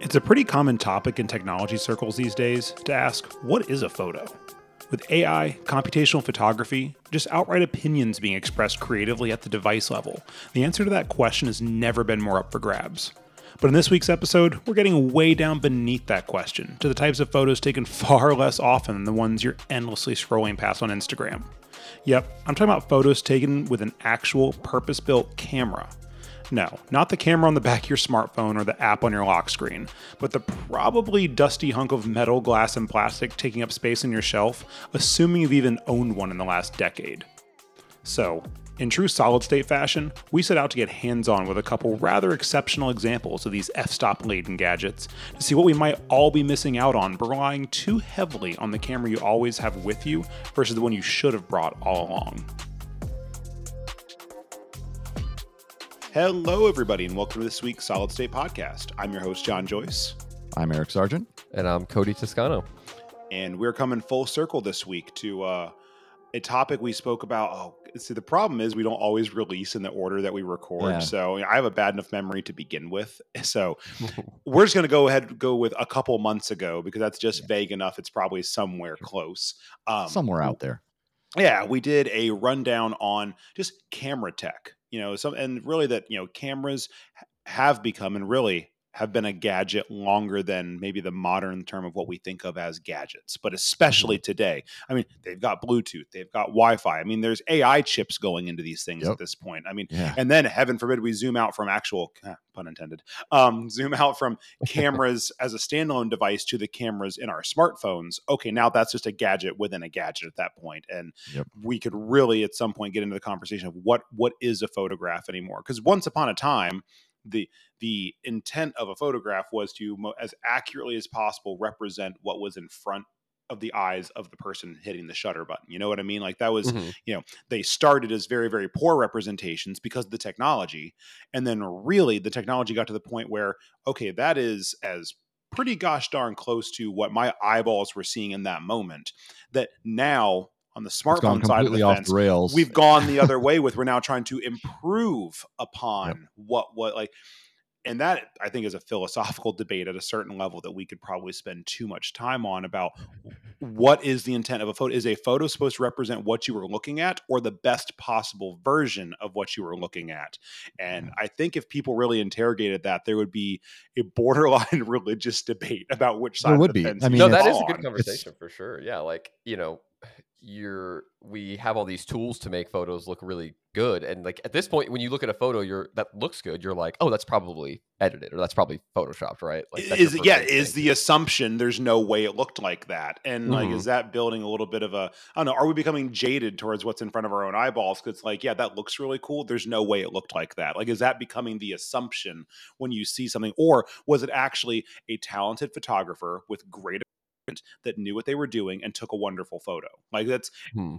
It's a pretty common topic in technology circles these days to ask, what is a photo? With AI, computational photography, just outright opinions being expressed creatively at the device level, the answer to that question has never been more up for grabs. But in this week's episode, we're getting way down beneath that question to the types of photos taken far less often than the ones you're endlessly scrolling past on Instagram. Yep, I'm talking about photos taken with an actual purpose built camera no, not the camera on the back of your smartphone or the app on your lock screen, but the probably dusty hunk of metal, glass, and plastic taking up space in your shelf, assuming you've even owned one in the last decade. So, in true solid state fashion, we set out to get hands on with a couple rather exceptional examples of these f stop laden gadgets to see what we might all be missing out on relying too heavily on the camera you always have with you versus the one you should have brought all along. Hello, everybody, and welcome to this week's Solid State Podcast. I'm your host, John Joyce. I'm Eric Sargent. And I'm Cody Toscano. And we're coming full circle this week to uh, a topic we spoke about. Oh, see, the problem is we don't always release in the order that we record. Yeah. So I have a bad enough memory to begin with. So we're just going to go ahead go with a couple months ago because that's just yeah. vague enough. It's probably somewhere close. Um, somewhere out there. Yeah, we did a rundown on just camera tech you know some and really that you know cameras have become and really have been a gadget longer than maybe the modern term of what we think of as gadgets, but especially mm-hmm. today. I mean, they've got Bluetooth, they've got Wi Fi. I mean, there's AI chips going into these things yep. at this point. I mean, yeah. and then heaven forbid we zoom out from actual, eh, pun intended, um, zoom out from cameras as a standalone device to the cameras in our smartphones. Okay, now that's just a gadget within a gadget at that point. And yep. we could really at some point get into the conversation of what what is a photograph anymore. Because once upon a time, the the intent of a photograph was to as accurately as possible represent what was in front of the eyes of the person hitting the shutter button. You know what I mean? Like that was, mm-hmm. you know, they started as very, very poor representations because of the technology. And then really the technology got to the point where, okay, that is as pretty gosh darn close to what my eyeballs were seeing in that moment that now on the smartphone side of the off fence, the rails. we've gone the other way with we're now trying to improve upon yep. what what like and that I think is a philosophical debate at a certain level that we could probably spend too much time on about what is the intent of a photo? Is a photo supposed to represent what you were looking at or the best possible version of what you were looking at? And I think if people really interrogated that, there would be a borderline religious debate about which side there would be. I mean, no, that is a good conversation it's... for sure. Yeah, like you know, you're we have all these tools to make photos look really good. And like at this point when you look at a photo you're that looks good you're like oh that's probably edited or that's probably photoshopped right? Like is it yeah is the assumption there's no way it looked like that? And mm-hmm. like is that building a little bit of a i don't know are we becoming jaded towards what's in front of our own eyeballs? Because it's like yeah that looks really cool. There's no way it looked like that. Like is that becoming the assumption when you see something? Or was it actually a talented photographer with great that knew what they were doing and took a wonderful photo. Like that's hmm.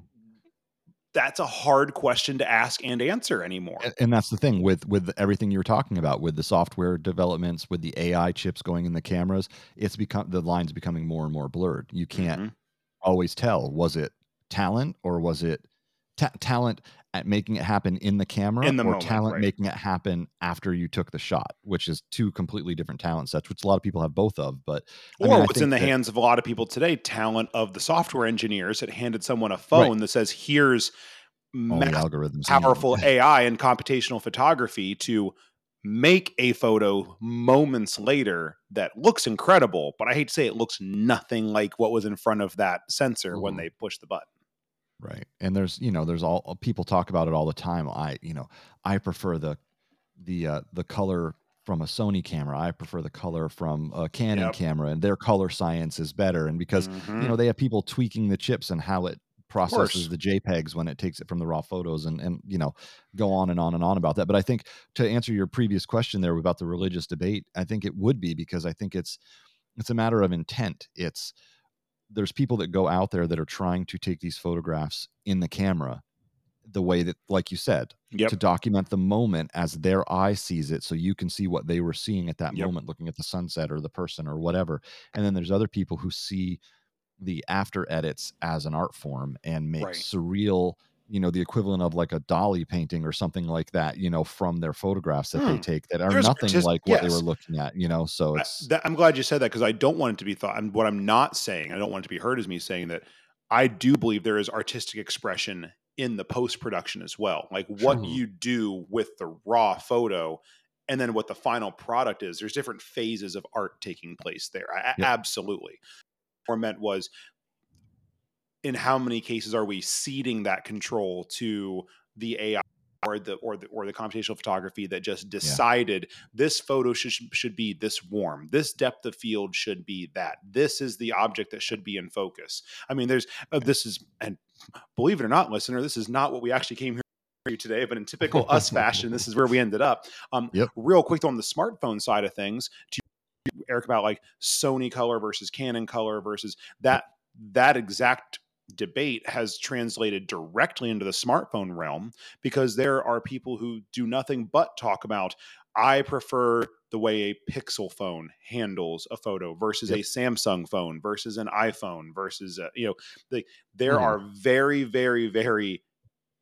that's a hard question to ask and answer anymore. And, and, that's the thing with with everything you were talking about with the software developments, with the AI chips going in the cameras, it's become the lines becoming more and more blurred. You can't mm-hmm. always tell was it talent or was it ta- talent at making it happen in the camera in the or moment, talent right. making it happen after you took the shot, which is two completely different talent sets, which a lot of people have both of. But or I mean, what's in the that, hands of a lot of people today, talent of the software engineers that handed someone a phone right. that says, here's algorithms powerful AI and computational photography to make a photo moments later that looks incredible, but I hate to say it looks nothing like what was in front of that sensor Ooh. when mm-hmm. they pushed the button. Right. And there's, you know, there's all people talk about it all the time. I, you know, I prefer the the uh the color from a Sony camera. I prefer the color from a Canon yep. camera and their color science is better and because, mm-hmm. you know, they have people tweaking the chips and how it processes the JPEGs when it takes it from the raw photos and and you know go on and on and on about that. But I think to answer your previous question there about the religious debate, I think it would be because I think it's it's a matter of intent. It's there's people that go out there that are trying to take these photographs in the camera the way that like you said yep. to document the moment as their eye sees it so you can see what they were seeing at that yep. moment looking at the sunset or the person or whatever and then there's other people who see the after edits as an art form and make right. surreal you know the equivalent of like a Dali painting or something like that you know from their photographs that hmm. they take that are There's nothing just, like what yes. they were looking at you know so it's I, am glad you said that because i don't want it to be thought and what i'm not saying i don't want it to be heard as me saying that i do believe there is artistic expression in the post production as well like what you do with the raw photo and then what the final product is there's different phases of art taking place there I, yep. absolutely what I meant was in how many cases are we ceding that control to the AI or the or the or the computational photography that just decided yeah. this photo should should be this warm, this depth of field should be that, this is the object that should be in focus. I mean, there's uh, this is and believe it or not, listener, this is not what we actually came here you today, but in typical us fashion, this is where we ended up. Um, yep. Real quick on the smartphone side of things, to Eric about like Sony color versus Canon color versus that that exact debate has translated directly into the smartphone realm because there are people who do nothing but talk about I prefer the way a Pixel phone handles a photo versus yep. a Samsung phone versus an iPhone versus a, you know the, there mm. are very very very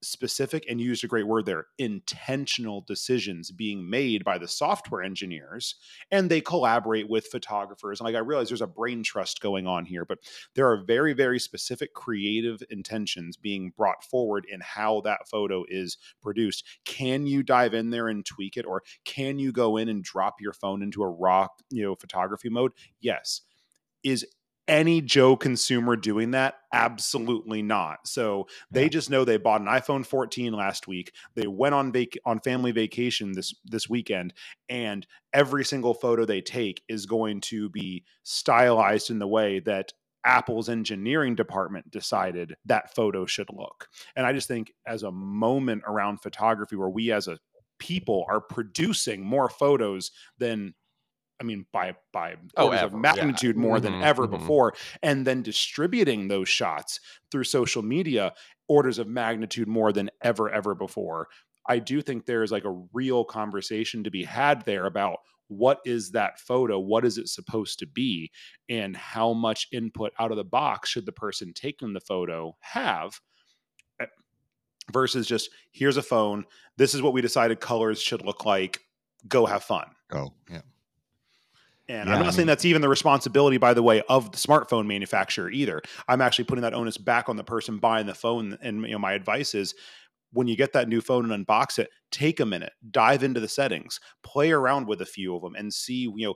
specific and used a great word there intentional decisions being made by the software engineers and they collaborate with photographers. And like i realize there's a brain trust going on here but there are very very specific creative intentions being brought forward in how that photo is produced. Can you dive in there and tweak it or can you go in and drop your phone into a raw you know photography mode? Yes. Is any Joe consumer doing that? Absolutely not. So they yeah. just know they bought an iPhone 14 last week. They went on vac- on family vacation this this weekend, and every single photo they take is going to be stylized in the way that Apple's engineering department decided that photo should look. And I just think as a moment around photography where we as a people are producing more photos than I mean, by by oh, orders ever. of magnitude yeah. more mm-hmm, than ever mm-hmm. before, and then distributing those shots through social media, orders of magnitude more than ever ever before. I do think there is like a real conversation to be had there about what is that photo, what is it supposed to be, and how much input out of the box should the person taking the photo have eh, versus just here's a phone, this is what we decided colors should look like, go have fun. Go, yeah. And yeah, I'm not I mean, saying that's even the responsibility, by the way, of the smartphone manufacturer either. I'm actually putting that onus back on the person buying the phone. And you know, my advice is when you get that new phone and unbox it, take a minute, dive into the settings, play around with a few of them, and see, you know,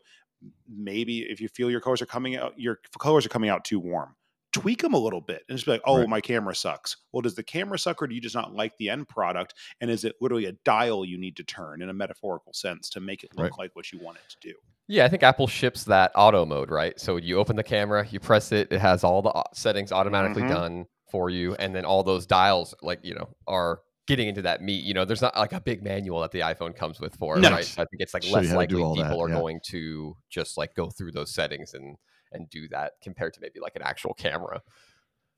maybe if you feel your colors are coming out, your colors are coming out too warm tweak them a little bit and just be like, oh, right. my camera sucks. Well, does the camera suck or do you just not like the end product? And is it literally a dial you need to turn in a metaphorical sense to make it look right. like what you want it to do? Yeah, I think Apple ships that auto mode, right? So you open the camera, you press it, it has all the settings automatically mm-hmm. done for you. And then all those dials, like, you know, are getting into that meat. You know, there's not like a big manual that the iPhone comes with for it, no. right? I think it's like less likely people that, are yeah. going to just like go through those settings and and do that compared to maybe like an actual camera.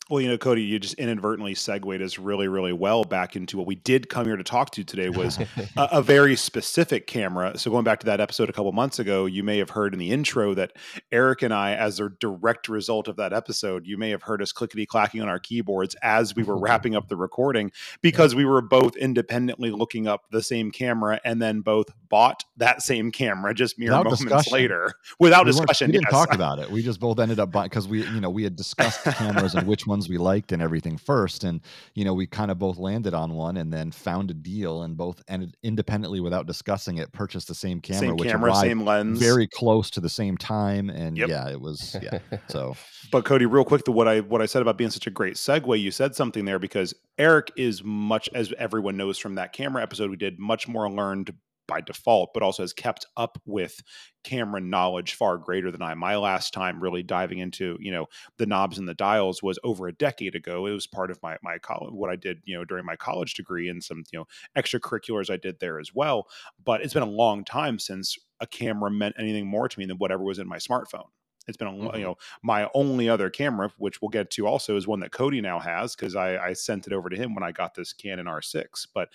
Well, you know, Cody, you just inadvertently segued us really, really well back into what we did come here to talk to today was a, a, very specific camera. So going back to that episode a couple months ago, you may have heard in the intro that Eric and I, as a direct result of that episode, you may have heard us clickety clacking on our keyboards as we were wrapping up the recording because we were both independently looking up the same camera and then both bought that same camera just mere without moments discussion. later without we discussion. We didn't yes. talk about it. We just both ended up buying because we, you know, we had discussed cameras and which one ones we liked and everything first and you know we kind of both landed on one and then found a deal and both ended independently without discussing it purchased the same camera same which camera same lens very close to the same time and yep. yeah it was yeah so but cody real quick the what i what i said about being such a great segue you said something there because eric is much as everyone knows from that camera episode we did much more learned by default, but also has kept up with camera knowledge far greater than I. My last time really diving into, you know, the knobs and the dials was over a decade ago. It was part of my my college what I did, you know, during my college degree and some, you know, extracurriculars I did there as well. But it's been a long time since a camera meant anything more to me than whatever was in my smartphone. It's been a mm-hmm. you know my only other camera, which we'll get to also, is one that Cody now has because I, I sent it over to him when I got this Canon R6. But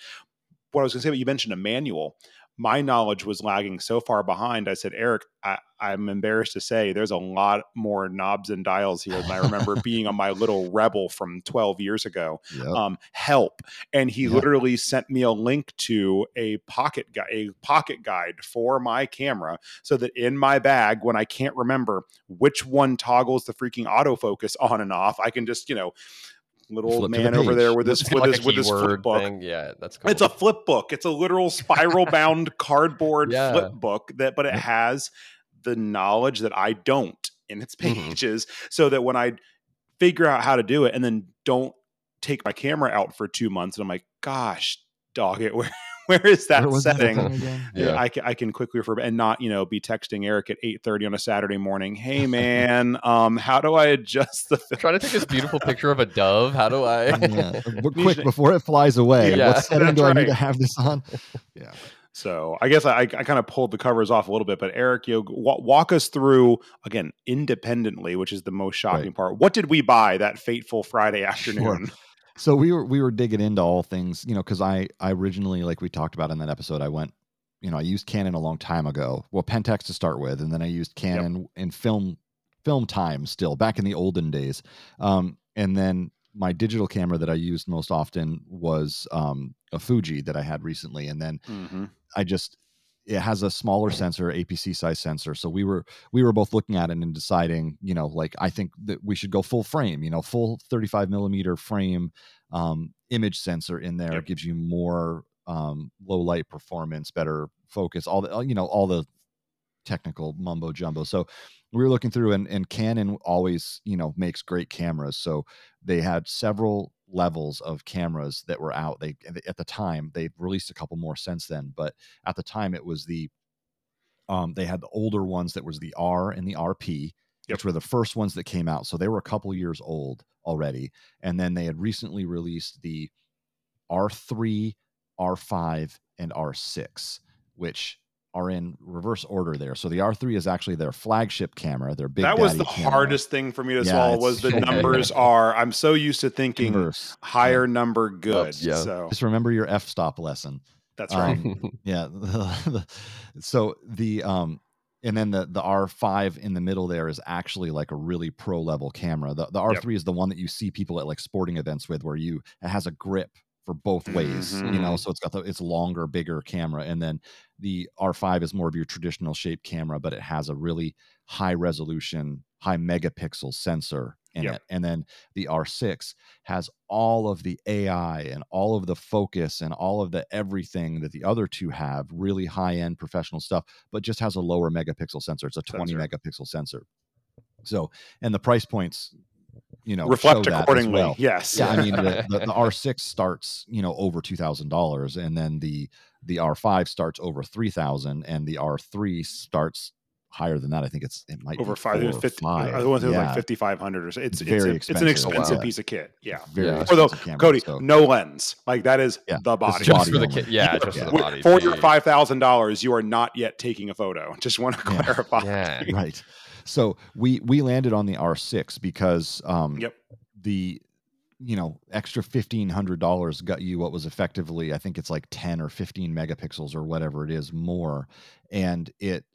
what I was going to say, but you mentioned a manual my knowledge was lagging so far behind. I said, Eric, I, am embarrassed to say there's a lot more knobs and dials here than I remember being on my little Rebel from 12 years ago. Yep. Um, help! And he yep. literally sent me a link to a pocket guide, a pocket guide for my camera, so that in my bag, when I can't remember which one toggles the freaking autofocus on and off, I can just you know little old man over there with his with, like his, with his flip book. Thing. Yeah, that's cool. It's a flip book. It's a literal spiral bound cardboard yeah. flip book that, but it has the knowledge that I don't in its mm-hmm. pages, mm-hmm. so that when I figure out how to do it and then don't take my camera out for two months, and I'm like, gosh, dog it, where where is that where setting? That yeah, I can, I can quickly refer and not you know be texting Eric at eight thirty on a Saturday morning. Hey man, um, how do I adjust the? Film? Trying to take this beautiful picture of a dove. How do I? yeah. Quick before it flies away. Yeah. What setting do right. I need to have this on? Yeah. So I guess I, I kind of pulled the covers off a little bit, but Eric, you w- walk us through again independently, which is the most shocking right. part. What did we buy that fateful Friday afternoon? Sure so we were we were digging into all things, you know, because I I originally like we talked about in that episode, I went, you know, I used Canon a long time ago. Well, Pentax to start with, and then I used Canon yep. in film film time still back in the olden days. Um, and then my digital camera that I used most often was um, a Fuji that I had recently, and then mm-hmm. I just it has a smaller sensor apc size sensor. So we were we were both looking at it and deciding you know like i think that we should go full frame you know full 35 millimeter frame um, image sensor in there. Yep. gives you more um, low light performance better focus all the you know all the technical mumbo jumbo. So we were looking through and, and canon always you know makes great cameras. So they had several levels of cameras that were out. They at the time they've released a couple more since then, but at the time it was the um, they had the older ones that was the R and the RP, yep. which were the first ones that came out. So they were a couple years old already, and then they had recently released the R3, R5, and R6, which are in reverse order there. So the R3 is actually their flagship camera, their big. That was the camera. hardest thing for me to yeah, swallow. Was the numbers are? I'm so used to thinking Inverse. higher yeah. number good. yeah. So just remember your f-stop lesson. That's right. Um, yeah. so the um and then the the R5 in the middle there is actually like a really pro level camera. The the R3 yep. is the one that you see people at like sporting events with where you it has a grip for both ways mm-hmm. you know so it's got the it's longer bigger camera and then the r5 is more of your traditional shape camera but it has a really high resolution high megapixel sensor in yep. it and then the r6 has all of the ai and all of the focus and all of the everything that the other two have really high end professional stuff but just has a lower megapixel sensor it's a 20 sensor. megapixel sensor so and the price points you know reflect accordingly. Well. Yes. Yeah. I mean, the, the, the, R6 starts, you know, over two thousand dollars, and then the the R5 starts over three thousand, and the R3 starts higher than that. I think it's it might over five. Four 50, five. I want to yeah. like fifty five hundred or so. It's, it's very expensive. It's an expensive wow. piece of kit. Yeah. Very yeah. For the Cody, so. no lens. Like that is yeah. the body. Just for the kit. Yeah. Just yeah. for the body. For your five thousand dollars, you are not yet taking a photo. Just want to clarify. Yeah. right. So we we landed on the R6 because um, yep. the you know extra fifteen hundred dollars got you what was effectively I think it's like ten or fifteen megapixels or whatever it is more, and it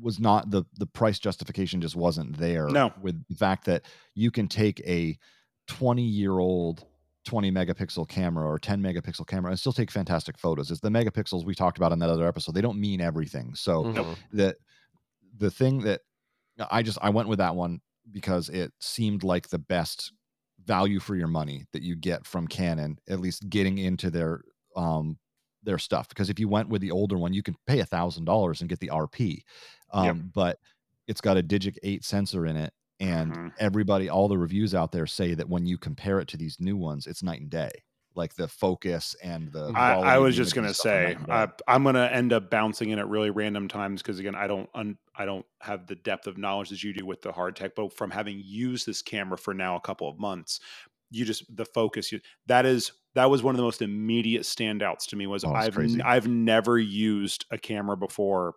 was not the the price justification just wasn't there. No, with the fact that you can take a twenty year old 20 megapixel camera or 10 megapixel camera and still take fantastic photos. It's the megapixels we talked about in that other episode. They don't mean everything. So mm-hmm. the the thing that I just I went with that one because it seemed like the best value for your money that you get from Canon, at least getting into their um their stuff. Because if you went with the older one, you can pay a thousand dollars and get the RP. Um, yep. but it's got a Digic 8 sensor in it. And mm-hmm. everybody, all the reviews out there say that when you compare it to these new ones, it's night and day like the focus and the. I, I was just gonna say uh, I'm gonna end up bouncing in at really random times because again I don't un, I don't have the depth of knowledge that you do with the hard tech, but from having used this camera for now a couple of months, you just the focus you, that is that was one of the most immediate standouts to me was oh, I've. I've never used a camera before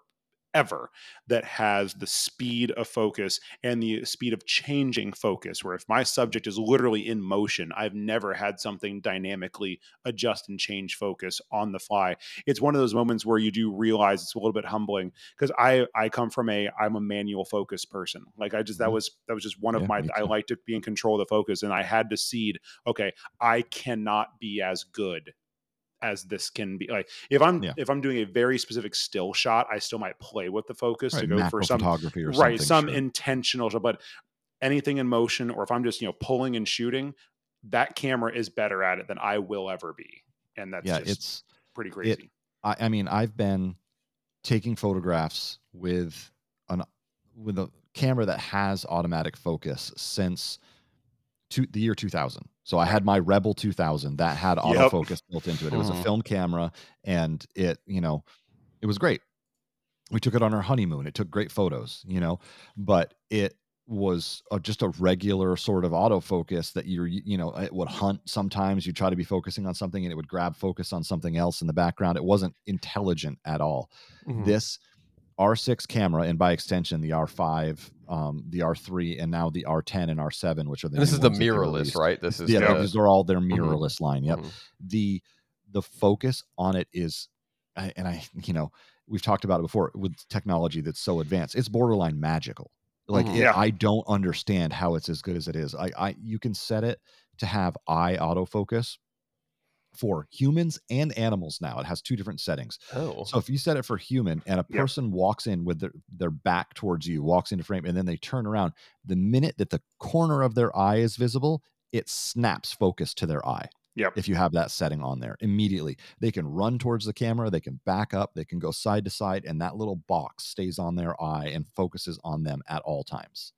ever that has the speed of focus and the speed of changing focus where if my subject is literally in motion i've never had something dynamically adjust and change focus on the fly. It's one of those moments where you do realize it's a little bit humbling because i i come from a i'm a manual focus person. Like i just that mm-hmm. was that was just one of yeah, my i like to be in control of the focus and i had to cede okay i cannot be as good as this can be like if i'm yeah. if i'm doing a very specific still shot i still might play with the focus right, to go for some photography or right some sure. intentional but anything in motion or if i'm just you know pulling and shooting that camera is better at it than i will ever be and that's yeah it's pretty crazy it, I, I mean i've been taking photographs with an with a camera that has automatic focus since to the year 2000 so I had my Rebel 2000 that had autofocus yep. built into it. It was a mm-hmm. film camera and it, you know, it was great. We took it on our honeymoon. It took great photos, you know, but it was a, just a regular sort of autofocus that you're, you know, it would hunt sometimes. You try to be focusing on something and it would grab focus on something else in the background. It wasn't intelligent at all. Mm-hmm. This R6 camera and by extension the R5, um, the R3, and now the R10 and R7, which are the this is the mirrorless, right? This is yeah, the, these are all their mm-hmm. mirrorless mm-hmm. line. Yep. Mm-hmm. The the focus on it is, and I you know we've talked about it before with technology that's so advanced, it's borderline magical. Like mm-hmm. it, yeah. I don't understand how it's as good as it is. I, I you can set it to have eye autofocus for humans and animals now. It has two different settings. Oh. So if you set it for human and a person yep. walks in with their, their back towards you, walks into frame, and then they turn around, the minute that the corner of their eye is visible, it snaps focus to their eye. Yep. If you have that setting on there immediately, they can run towards the camera, they can back up, they can go side to side, and that little box stays on their eye and focuses on them at all times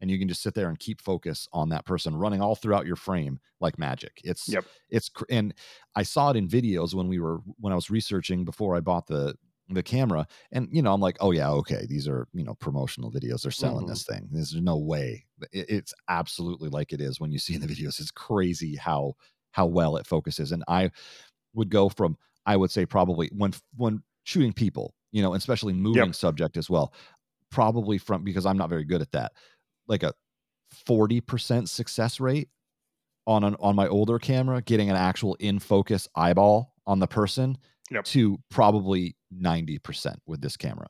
and you can just sit there and keep focus on that person running all throughout your frame like magic it's yep. it's and i saw it in videos when we were when i was researching before i bought the the camera and you know i'm like oh yeah okay these are you know promotional videos they're selling mm-hmm. this thing there's no way it, it's absolutely like it is when you see in the videos it's crazy how how well it focuses and i would go from i would say probably when when shooting people you know especially moving yep. subject as well probably from because i'm not very good at that like a 40% success rate on an on my older camera getting an actual in focus eyeball on the person yep. to probably 90% with this camera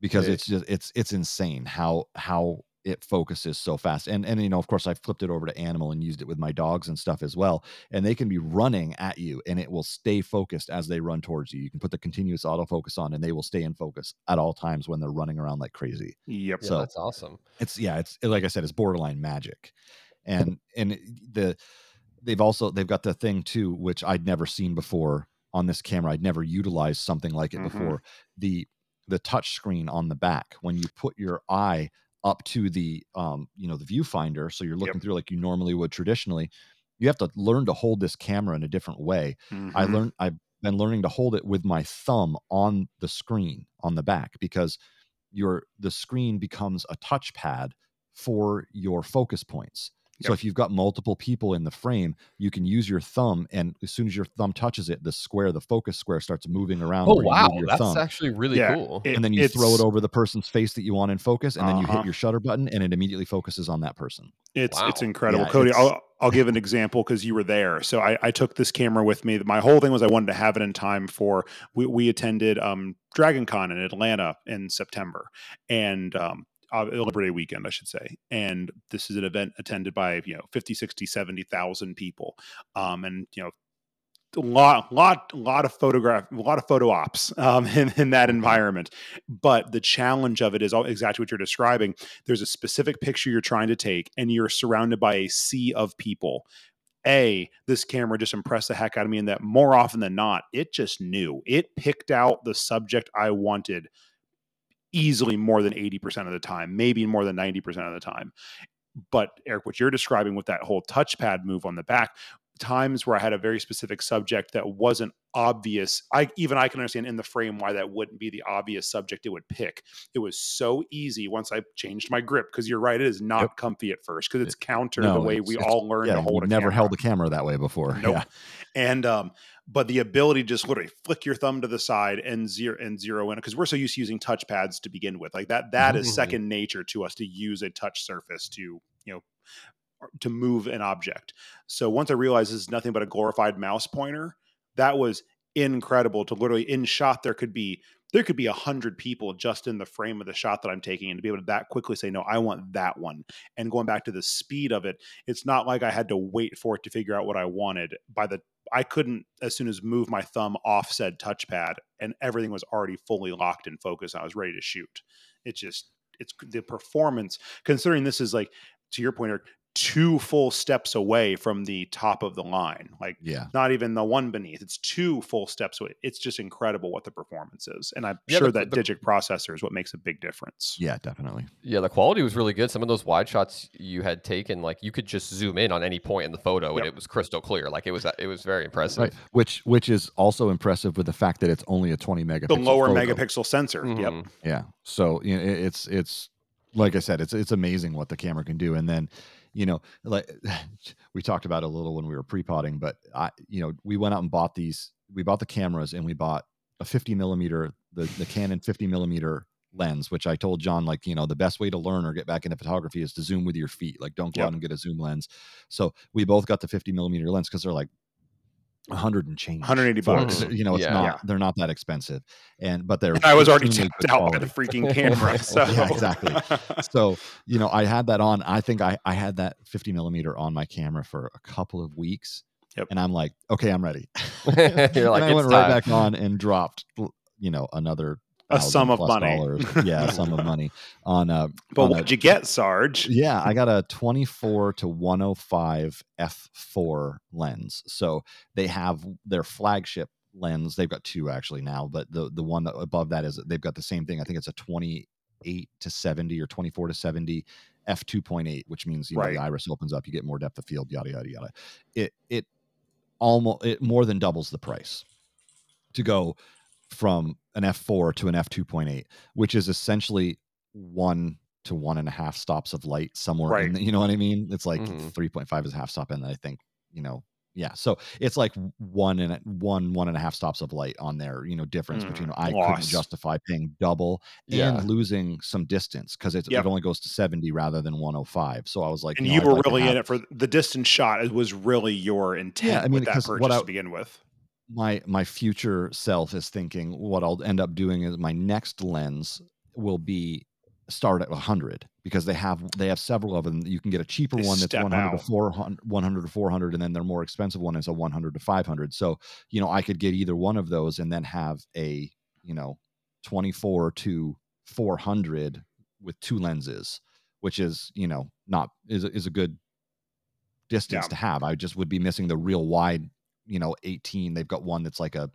because it, it's just it's it's insane how how it focuses so fast. And and you know, of course, I flipped it over to animal and used it with my dogs and stuff as well. And they can be running at you, and it will stay focused as they run towards you. You can put the continuous autofocus on, and they will stay in focus at all times when they're running around like crazy. Yep. So yeah, that's awesome. It's yeah, it's like I said, it's borderline magic, and and the they've also they've got the thing too, which I'd never seen before on this camera. I'd never utilized something like it mm-hmm. before. The the touch screen on the back when you put your eye up to the um, you know the viewfinder so you're looking yep. through like you normally would traditionally you have to learn to hold this camera in a different way mm-hmm. i learned i've been learning to hold it with my thumb on the screen on the back because your the screen becomes a touchpad for your focus points so if you've got multiple people in the frame, you can use your thumb, and as soon as your thumb touches it, the square, the focus square, starts moving around. Oh wow, that's thumb. actually really yeah, cool. It, and then you throw it over the person's face that you want in focus, and uh-huh. then you hit uh-huh. your shutter button, and it immediately focuses on that person. It's wow. it's incredible, yeah, Cody. It's, I'll I'll give an example because you were there. So I, I took this camera with me. My whole thing was I wanted to have it in time for we, we attended um, Dragon Con in Atlanta in September, and um, uh, Labor Day weekend, I should say. And this is an event attended by, you know, 50, 60, 70,000 people. Um, and, you know, a lot, lot, lot of photograph, a lot of photo ops um, in, in that environment. But the challenge of it is all, exactly what you're describing. There's a specific picture you're trying to take, and you're surrounded by a sea of people. A, this camera just impressed the heck out of me, and that more often than not, it just knew. It picked out the subject I wanted easily more than 80% of the time, maybe more than 90% of the time. But Eric, what you're describing with that whole touchpad move on the back, times where I had a very specific subject that wasn't obvious. I even I can understand in the frame why that wouldn't be the obvious subject it would pick. It was so easy once I changed my grip because you're right, it is not yep. comfy at first because it's counter no, the way we all learned yeah, to hold. never camera. held a camera that way before. Nope. Yeah. And um, but the ability to just literally flick your thumb to the side and zero and zero in because we're so used to using touch pads to begin with, like that that mm-hmm. is second nature to us to use a touch surface to you know to move an object. So once I realized this is nothing but a glorified mouse pointer, that was incredible to literally in shot there could be there could be a hundred people just in the frame of the shot that I'm taking and to be able to that quickly say, no, I want that one. And going back to the speed of it, it's not like I had to wait for it to figure out what I wanted. By the I couldn't as soon as move my thumb off said touchpad and everything was already fully locked in focus. I was ready to shoot. It's just it's the performance considering this is like to your point, Eric, two full steps away from the top of the line. Like, yeah, not even the one beneath. It's two full steps away. It's just incredible what the performance is, and I'm yeah, sure the, that the, Digic processor is what makes a big difference. Yeah, definitely. Yeah, the quality was really good. Some of those wide shots you had taken, like you could just zoom in on any point in the photo, yep. and it was crystal clear. Like it was, it was very impressive. Right. Which, which is also impressive with the fact that it's only a 20 megapixel. The lower photo. megapixel sensor. Mm-hmm. Yep. Yeah. So you know, it's it's like I said, it's it's amazing what the camera can do, and then you know, like we talked about a little when we were pre-potting, but I, you know, we went out and bought these. We bought the cameras and we bought a 50 millimeter, the the Canon 50 millimeter lens, which I told John, like, you know, the best way to learn or get back into photography is to zoom with your feet. Like, don't go yep. out and get a zoom lens. So we both got the 50 millimeter lens because they're like 100 and change 180 bucks you know it's yeah. not yeah. they're not that expensive and but they're and i was already checked out by the freaking camera so yeah exactly so you know i had that on i think i i had that 50 millimeter on my camera for a couple of weeks yep. and i'm like okay i'm ready You're like, and i went time. right back on and dropped you know another a sum of money. Dollars. Yeah, a sum of money on a. But on what'd a, you get, Sarge? Yeah, I got a 24 to 105 f4 lens. So they have their flagship lens. They've got two actually now, but the the one above that is they've got the same thing. I think it's a 28 to 70 or 24 to 70 f 2.8, which means you know, the iris opens up, you get more depth of field, yada yada yada. It it almost it more than doubles the price to go from an F4 to an F2.8, which is essentially one to one and a half stops of light somewhere. Right. In the, you know what I mean? It's like mm-hmm. 3.5 is a half stop. And I think, you know, yeah. So it's like one and one, one and a half stops of light on there, you know, difference mm, between I loss. couldn't justify paying double yeah. and losing some distance because it, yep. it only goes to 70 rather than 105. So I was like, and you, were like really have... in it for the distance shot. It was really your intent yeah, I mean, with that purchase I, to begin with my my future self is thinking what I'll end up doing is my next lens will be start at 100 because they have they have several of them you can get a cheaper they one that's 100 out. to 400 100 to 400 and then their more expensive one is a 100 to 500 so you know i could get either one of those and then have a you know 24 to 400 with two lenses which is you know not is, is a good distance yeah. to have i just would be missing the real wide you know 18 they've got one that's like a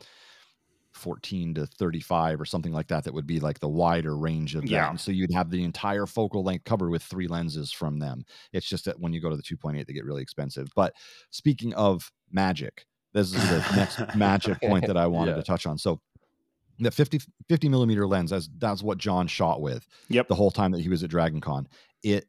14 to 35 or something like that that would be like the wider range of that yeah. and so you'd have the entire focal length covered with three lenses from them it's just that when you go to the 2.8 they get really expensive but speaking of magic this is the next magic point that i wanted yeah. to touch on so the 50 50 millimeter lens as that's what john shot with yep the whole time that he was at dragon con it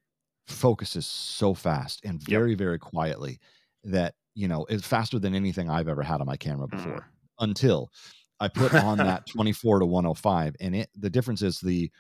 focuses so fast and very yep. very quietly that you know, is faster than anything I've ever had on my camera before mm. until I put on that 24 to 105. And it the difference is the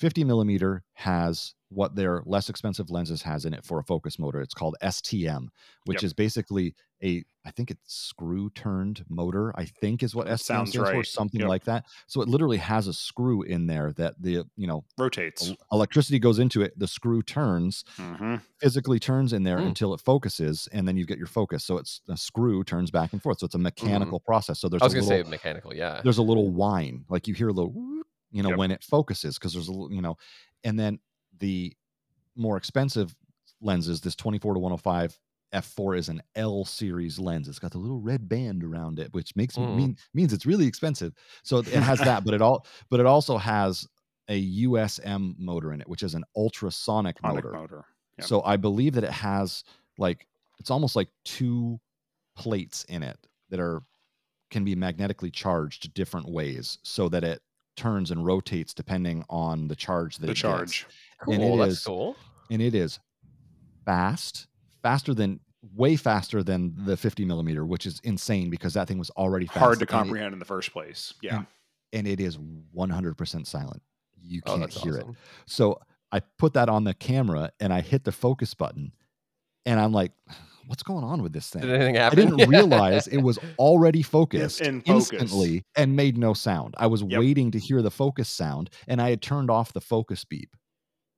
50 millimeter has what their less expensive lenses has in it for a focus motor. It's called STM, which yep. is basically a I think it's screw turned motor. I think is what STM Sounds stands right. for, something yep. like that. So it literally has a screw in there that the you know rotates. Electricity goes into it. The screw turns, mm-hmm. physically turns in there mm. until it focuses, and then you get your focus. So it's a screw turns back and forth. So it's a mm-hmm. mechanical mm. process. So there's I was going to say mechanical, yeah. There's a little whine, like you hear a little, you know, yep. when it focuses because there's a little, you know, and then the more expensive lenses, this 24 to 105 f4 is an L series lens. It's got the little red band around it, which makes mm. mean means it's really expensive. So it has that, but it all but it also has a USM motor in it, which is an ultrasonic motor. motor. Yep. So I believe that it has like it's almost like two plates in it that are can be magnetically charged different ways so that it turns and rotates depending on the charge that the it charge. Gets. Cool. And it That's is- cool. And it is fast, faster than way faster than the 50 millimeter, which is insane because that thing was already fast. Hard to and it- comprehend in the first place. Yeah. And- and it is 100% silent. You Oh, can't that's hear it. So I put that on the camera and I hit the focus button and I'm like, what's going on with this thing? Did anything I didn't realize it was already focused in focus. instantly and made no sound. I was Yep. waiting to hear the focus sound and I had turned off the focus beep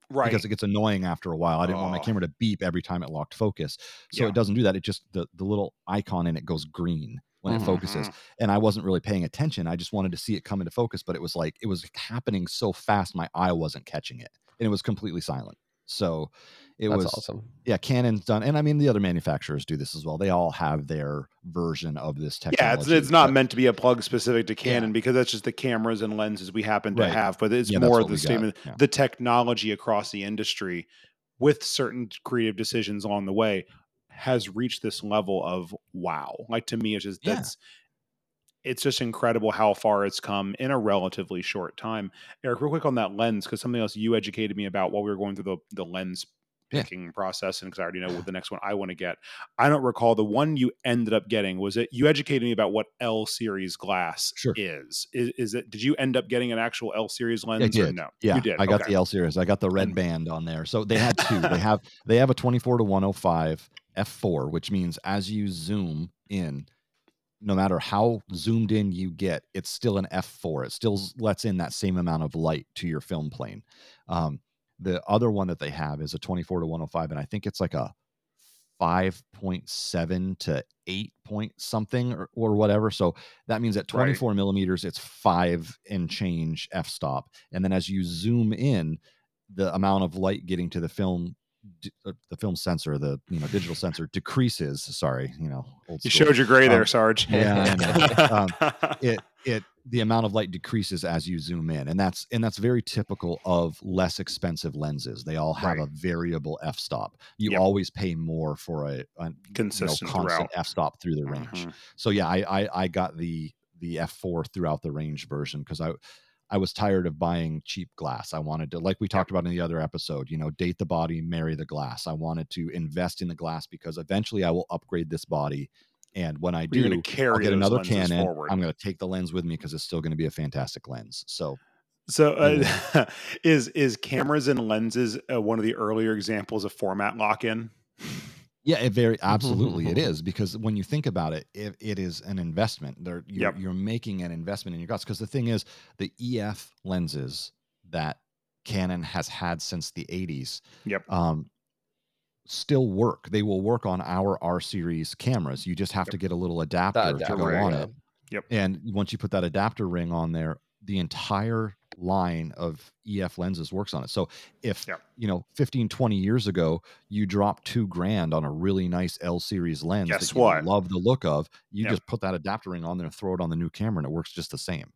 Right. because it gets annoying after a while. I didn't want my Oh. camera to beep every time it locked focus. So Yeah. it doesn't do that. It just the, the little icon in it goes green when it Mhm. focuses. And I wasn't really paying attention. I just wanted to see it come into focus, but it was like it was happening so fast my eye wasn't catching it. And it was completely silent. So it That's was awesome. yeah, Canon's done, and I mean the other manufacturers do this as well. They all have their version of this Yeah, technology. it's, it's not but- meant to be a plug specific to Yeah. Canon because that's just the cameras and lenses we happen to Right. have. But it's Yeah, more what the statement, yeah. the technology across the industry with certain creative decisions along the way has reached this level of wow. Like to me, it's just Yeah. that's it's just incredible how far it's come in a relatively short time. Eric, real quick on that lens, because something else you educated me about while we were going through the, the lens Yeah. picking process, and because I already know what the next one I want to get. I don't recall the one you ended up getting. Was it you educated me about what L series glass Sure. is? is? Is it? Did you end up getting an actual L series lens? I Or did. no, Yeah, you did. I got Okay. the L series. I got the red band on there. So they had two. they have they have a 24 to 105 f4, which means as you zoom in, no matter how zoomed in you get, it's still an f4. It still lets in that same amount of light to your film plane. Um, the other one that they have is a 24 to 105, and I think it's like a 5.7 to 8 point something or, or whatever. So that means at Right. 24 millimeters, it's five and change f stop. And then as you zoom in, the amount of light getting to the film, uh, the film sensor, the you know digital sensor decreases. Sorry, you know, old You showed your gray there, Um, Sarge. yeah, I know. it it the amount of light decreases as you zoom in and that's and that's very typical of less expensive lenses. They all have a variable f-stop. You Yep. always pay more for a, a Consistent you know, constant throughout. f-stop through the range. Mhm. so yeah I, I i got the the f4 throughout the range version because i i was tired of buying cheap glass. I wanted to like we talked about in the other episode you know date the body marry the glass. I wanted to invest in the glass because eventually i will upgrade this body and when i do carry I'll get another Canon. forward. I'm going to take the lens with me because it's still going to be a fantastic lens. So So, uh, is is cameras and lenses uh, one of the earlier examples of format lock in? yeah, it very absolutely it is because when you think about it, it, it is an investment. There, you're, Yep. you're making an investment in your guts because the thing is, the EF lenses that Canon has had since the 80s, Yep. um, still work. They will work on our R series cameras. You just have Yep. to get a little adapter, to go on yeah. it. Yep. And once you put that adapter ring on there, the entire line of EF lenses works on it. So if Yep. you know 15 20 years ago you dropped 2 grand on a really nice L series lens Guess that you what? love the look of, you Yep. just put that adapter ring on there and throw it on the new camera and it works just the same.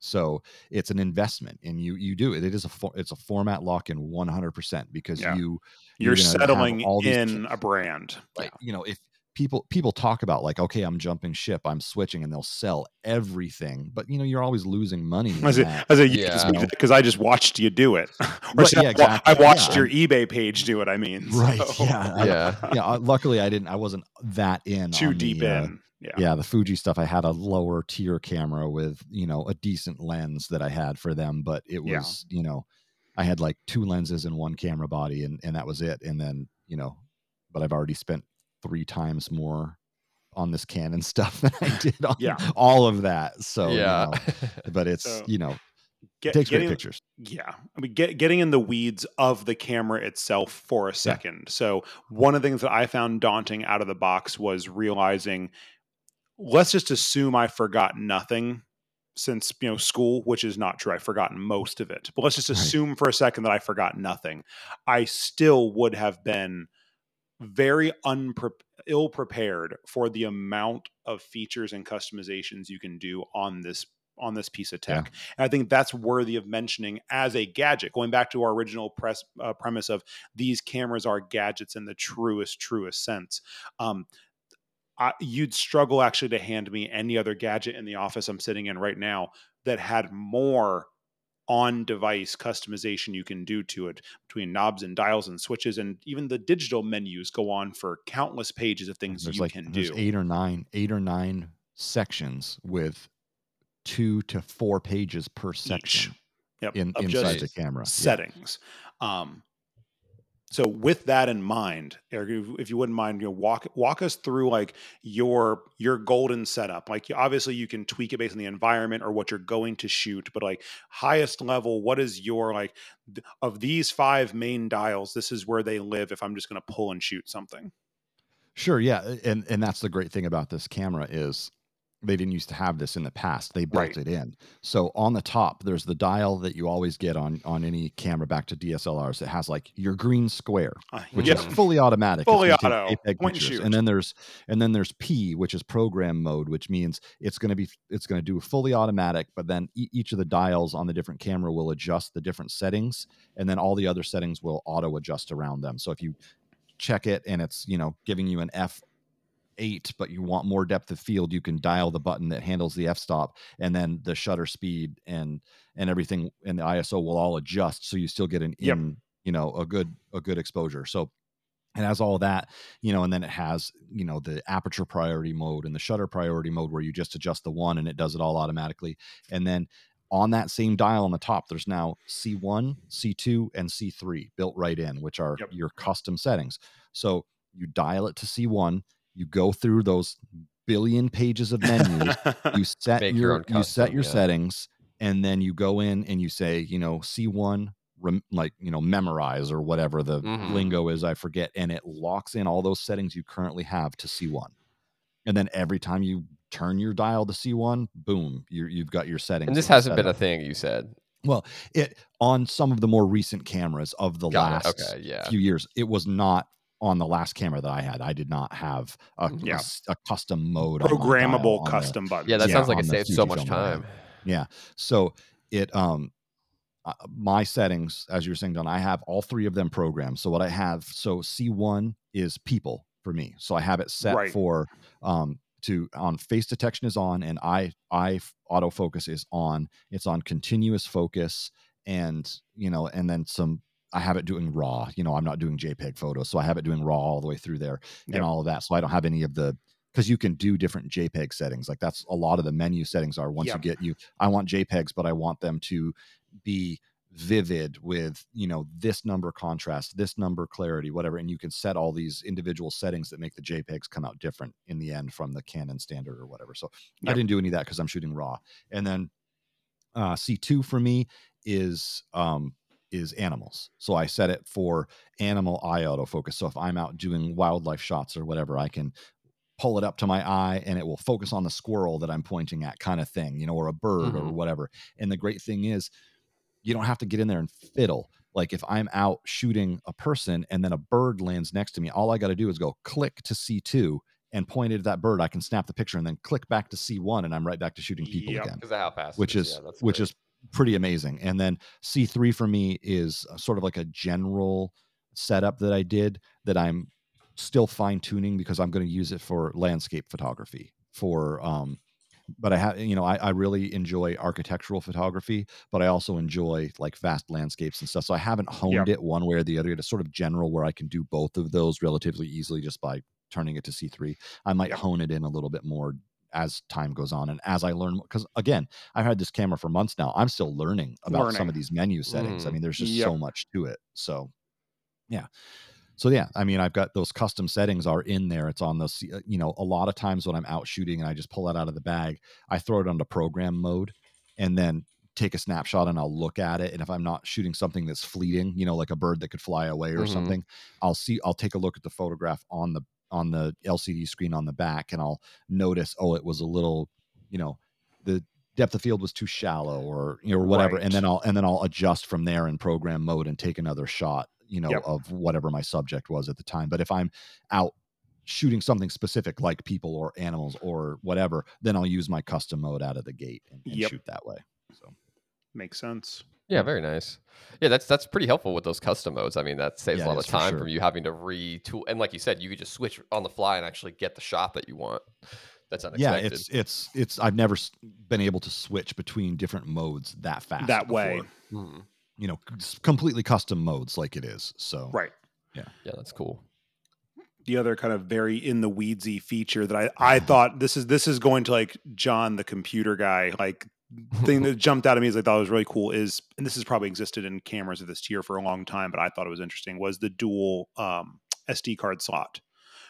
So it's an investment and you you do it. It is a for, it's a format lock in 100% because Yeah. you You're, have settling in a brand. like you know if people people talk about like okay i'm jumping ship i'm switching and they'll sell everything but you know you're always losing money As a, that. as a you Yeah. because I just watched you do it. Right, say, yeah, I wa- I watched yeah. your eBay page do it. I mean, Right, so- yeah, I- Yeah. yeah uh, luckily i didn't i wasn't that in too on the, deep uh, in. Yeah. yeah the fuji stuff i had a lower tier camera with you know a decent lens that i had for them but it Yeah. was you know i had like two lenses in one camera body and and that was it and then you know but i've already spent three times more on this canon stuff than i did on Yeah. all of that so you yeah. know, but it's So, you know Get- takes getting- great pictures Yeah. I mean, get, getting in the weeds of the camera itself for a second. So, one of the things that I found daunting out of the box was realizing let's just assume I forgot nothing since, you know, school, which is not true. I've forgotten most of it. But let's just Right. assume for a second that I forgot nothing. I still would have been very unpre- ill prepared for the amount of features and customizations you can do on this on this piece of Yeah. tech. And I think that's worthy of mentioning as a gadget. Going back to our original press uh, premise of these cameras are gadgets in the truest truest sense. Um, I, you'd struggle actually to hand me any other gadget in the office I'm sitting in right now that had more on device customization you can do to it between knobs and dials and switches and even the digital menus go on for countless pages of things there's you like can there's do. eight or nine eight or nine sections with two to four pages per section yep, in, of inside the camera. Yeah. settings. Um, so with that in mind eric if- you wouldn't mind you know walk walk us through like your your golden setup. Like obviously you can tweak it based on the environment or what you're going to shoot but like highest level what is your like th- of these five main dials this is where they live if i'm just going to pull and shoot something? Sure, yeah, and and that's the great thing about this camera is they didn't used to have this in the past. They built Right. it in. So on the top, there's the dial that you always get on on any camera back to DSLRs. It has like your green square, Uh, which is fully automatic. Fully auto, JPEG point and pictures. shoot. And then there's and then there's P, which is program mode, which means it's going to be it's going to do fully automatic. But then e- each of the dials on the different camera will adjust the different settings, and then all the other settings will auto adjust around them. So if you check it and it's you know giving you an F eight, but you want more depth of field, you can dial the button that handles the f-stop, and then the shutter speed and and everything and the ISO will all adjust, so you still get an Yep. in you know a good a good exposure. So it has all that, you know, and then it has you know the aperture priority mode and the shutter priority mode where you just adjust the one and it does it all automatically, and then on that same dial on the top, there's now C1, C2, and C3 built right in, which are Yep. your custom settings. So you dial it to C1, you go through those billion pages of menus, you set Make your your, own you set your yeah. settings, and then you go in and you say, you know, C1, rem, like you know, memorize or whatever the Mhm. lingo is, I forget, and it locks in all those settings you currently have to C1. And then every time you turn your dial to C1, boom, you you've got your settings. And this hasn't been a thing you said. Well it on some of the more recent cameras of the Got last Okay, yeah. few years. It was not on the last camera that I had. I did not have a, a Yeah. s- a custom mode, on dial programmable on the- custom buttons Yeah, that Yeah, sounds like it saves so much Fujifilm that I have. time. Yeah. So it um uh, my settings, as you were saying, Don, I have all three of them programmed. So what I have, so C1 is people for me. So I have it set Right. for um to on face detection is on and I I f- autofocus is on. It's on continuous focus and you know, and then some I have it doing raw. You know, I'm not doing JPEG photos, so I have it doing raw all the way through there Yep. and all of that. So I don't have any of the because you can do different JPEG settings. Like that's a lot of the menu settings are once Yep. you get you. I want JPEGs, but I want them to be vivid with you know this number contrast, this number clarity, whatever. And you can set all these individual settings that make the JPEGs come out different in the end from the Canon standard or whatever. So I didn't do any of that because I'm shooting raw. And then uh, C2 for me is um, is animals. So I set it for animal eye autofocus. So if I'm out doing wildlife shots or whatever, I can pull it up to my eye and it will focus on the squirrel that I'm pointing at, kind of thing, you know, or a bird or Mhm. whatever. And the great thing is, you don't have to get in there and fiddle. Like if I'm out shooting a person and then a bird lands next to me, all I got to do is go click to C2 and point it at that bird. I can snap the picture and then click back to C1 and I'm right back to shooting people Yep. again Because of how fast. which it is yeah, which is pretty amazing. And then C3 for me is uh, sort of like a general setup that I did that I'm still fine tuning because I'm going to use it for landscape photography for um but I have you know I, I really enjoy architectural photography, but I also enjoy like vast landscapes and stuff. So I haven't honed it one way or the other. It's sort of general where I can do both of those relatively easily just by turning it to C3. I might hone it in a little bit more as time goes on and as I learn because again, I've had this camera for months now. I'm still learning about some of these menu settings. I Mm. mean, there's just Yep. so much to it. So yeah. So yeah, I mean, I've got those custom settings are in there. It's on those, uh, you know, a lot of times when I'm out shooting and I just pull it out of the bag, I throw it onto program mode and then take a snapshot and I'll look at it. And if I'm not shooting something that's fleeting, you know, like a bird that could fly away or Mhm. something, I'll see, I'll take a look at the photograph on the, on the LCD screen on the back and I'll notice, oh, it was a little, you know, the depth of field was too shallow or, you know, or whatever. And then I'll, and then I'll adjust from there in program mode and take another shot, you know, Yep. of whatever my subject was at the time. But if I'm out shooting something specific like people or animals or whatever, then I'll use my custom mode out of the gate and, and Yep. shoot that way. So makes sense Yeah, very nice. Yeah, that's that's pretty helpful with those custom modes. I mean, that saves Yeah, a lot of time sure. from you having to retool. And like you said, you could just switch on the fly and actually get the shot that you want. That's unexpected. Yeah, it's it's it's. I've never been able to switch between different modes that fast. that before. way. Hmm. you know, s- completely custom modes like it is. So Right. Yeah. Yeah, that's cool. the other kind of very in the weedsy feature that I I thought this is this is going to like John the computer guy like thing that jumped out at me as I thought was really cool is and this has probably existed in cameras of this tier for a long time but I thought it was interesting was the dual um, SD card slot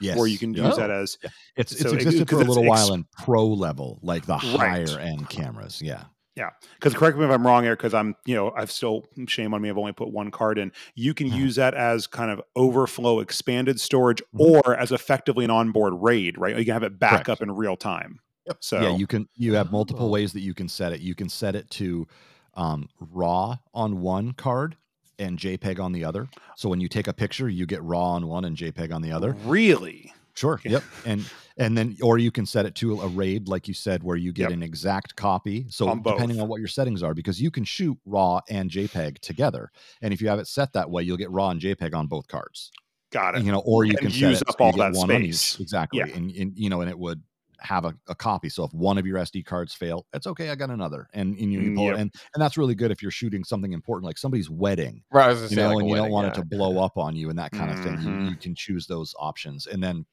yes, where you can use Oh. that as It's it's so it- existed for 'cause a little ex- while in pro level, like the Right. higher end cameras. Yeah. Yeah, because correct me if I'm wrong here because I'm you know I've still shame on me I've only put one card in you can Mhm. use that as kind of overflow expanded storage Mhm. or as effectively an onboard raid right you can have it back Correct. up in real time so yeah, you can you have multiple ways that you can set it. You can set it to um, raw on one card and JPEG on the other. So when you take a picture, you get raw on one and JPEG on the other. really Sure. Yep. And and then or you can set it to a RAID, like you said, where you get Yep. an exact copy. So On both. depending on what your settings are, because you can shoot RAW and JPEG together. And if you have it set that way, you'll get RAW and JPEG on both cards. got it You know, or you And can set use it up so all that one space. Exactly. Yeah. And, and you know, and it would have a, a copy. So if one of your SD cards fail, it's okay. I got another. And, and you, you Mm, pull yep. it. And and that's really good if you're shooting something important like somebody's wedding Right, I was gonna you know, like and you don't want yeah, it to blow up on you and that kind of thing. You, Mhm. you can choose those options, and then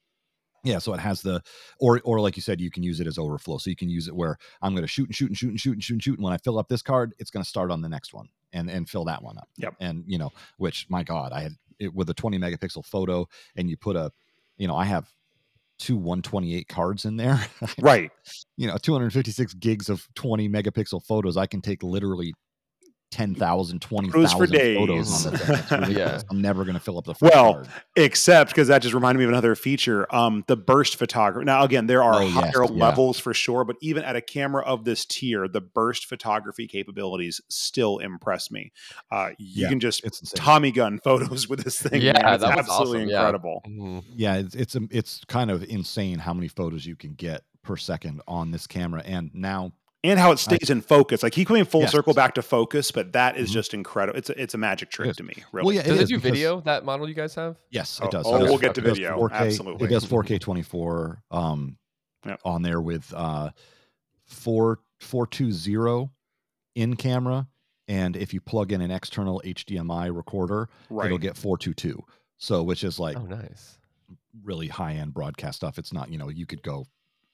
yeah, so it has the or or like you said, you can use it as overflow. So you can use it where I'm going to shoot and shoot and shoot and shoot and shoot and shoot, and when I fill up this card, it's going to start on the next one and and fill that one up. Yep. And you know, which my God, I had it with a 20 megapixel photo, and you put a, you know, I have two 128 cards in there. right you know, 256 gigs of 20 megapixel photos. I can take literally 10,000, Photos 20,000 for photos on days. the thing. Yeah. I'm never going to fill up the first Well, card. except because that just reminded me of another feature um the burst photography now again there are Oh, yes, higher yeah. levels for sure but even at a camera of this tier the burst photography capabilities still impress me uh you Yeah, can just It's tommy gun photos with this thing Yeah, man. it's that absolutely awesome, yeah. incredible Mhm. yeah, it's it's it's kind of insane how many photos you can get per second on this camera. And now, and how it stays in focus like he coming full Yes. circle back to focus but that is Mhm. just incredible it's a, it's a magic trick to me really well, yeah, Does it it is do video? That model you guys have? Yes, Oh, it does. oh, It does- we'll get to video, 4K absolutely. It does 4K 24 um, Yep. on there with uh, four four two zero in camera, and if you plug in an external HDMI recorder, right it'll get four two two. So, which is like Oh, nice. really high end broadcast stuff. It's not, you know, you could go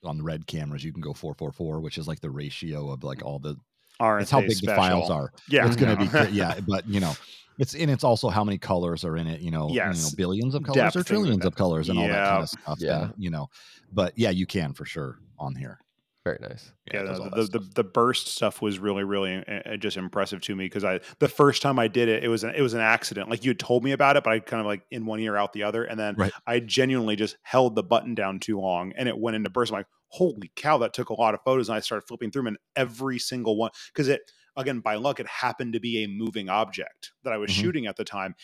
on the red cameras, you can go 444, which is like the ratio of like all the, RSA it's how big the files are. yeah it's going to no. be, yeah, but you know, it's, and it's also how many colors are in it, you know, you know, billions of colors Depth, or trillions of colors and all that kind of stuff. Yeah. And, you know, but yeah, you can for sure on here. Very nice. it yeah, does the, the, the, the burst stuff was really really uh, just impressive to me because I the first time I did it it was an, it was an accident like you had told me about it but I kind of like in one ear out the other and then Right. I genuinely just held the button down too long and it went into burst I'm like holy cow that took a lot of photos and I started flipping through them and every single one because it again by luck it happened to be a moving object that I was Mhm. shooting at the time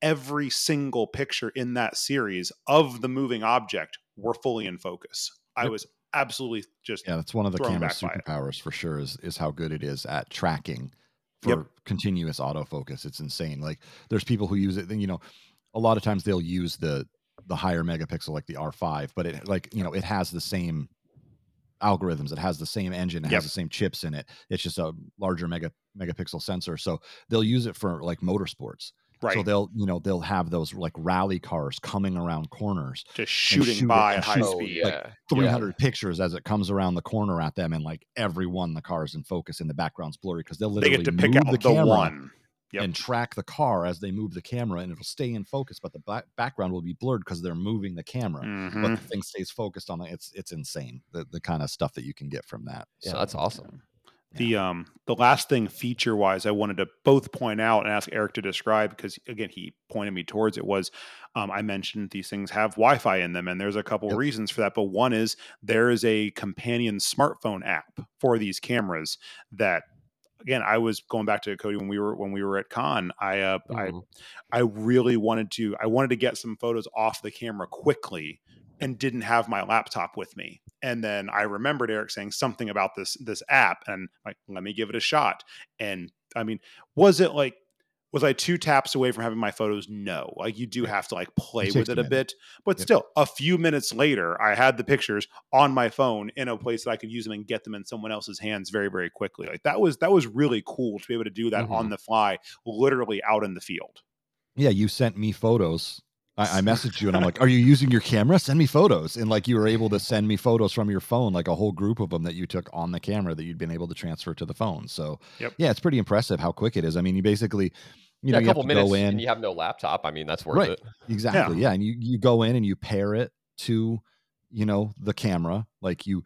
every single picture in that series of the moving object were fully in focus I was absolutely just Yeah, that's one of the camera's back by it. superpowers for sure is is how good it is at tracking for Yep. continuous autofocus. It's insane. Like there's people who use it, you know, a lot of times they'll use the the higher megapixel like the R5, but it like, you know, it has the same algorithms, it has the same engine, it Yep. has the same chips in it. It's just a larger mega megapixel sensor. So they'll use it for like motorsports. Right So they'll, you know, they'll have those like rally cars coming around corners just shooting shoot by at high speed. like, yeah. 300 pictures as it comes around the corner at them and like every one the cars in focus and the background's blurry because they'll They literally get to pick out the the, camera one. Yep. and track the car as they move the camera and it'll stay in focus but the back- background will be blurred because they're moving the camera Mhm. but the thing stays focused on it it's it's insane the, the kind of stuff that you can get from that Yeah, So, that's awesome. The um the last thing feature wise I wanted to both point out and ask Eric to describe because again he pointed me towards it was um, I mentioned these things have Wi-Fi in them and there's a couple Yep. reasons for that but one is there is a companion smartphone app for these cameras that again I was going back to Cody when we were when we were at con I uh, I Mhm. I really wanted to I wanted to get some photos off the camera quickly and didn't have my laptop with me. And then I remembered Eric saying something about this this app and like let me give it a shot. And I mean, was it like was I two taps away from having my photos? No. Like you do have to like play with it a bit, but yep. still, a few minutes later, I had the pictures on my phone in a place that I could use them and get them in someone else's hands very, very quickly. Like that was that was really cool to be able to do that mm-hmm. on the fly, literally out in the field. Yeah, you sent me photos I, I messaged you and I'm like, "Are you using your camera? Send me photos." And like you were able to send me photos from your phone, like a whole group of them that you took on the camera that you'd been able to transfer to the phone. So yep. yeah, it's pretty impressive how quick it is. I mean, you basically you yeah, know, a couple minutes go in and you have no laptop. I mean, that's worth right. it. Exactly. Yeah. yeah. And you, you go in and you pair it to, you know, the camera. Like you,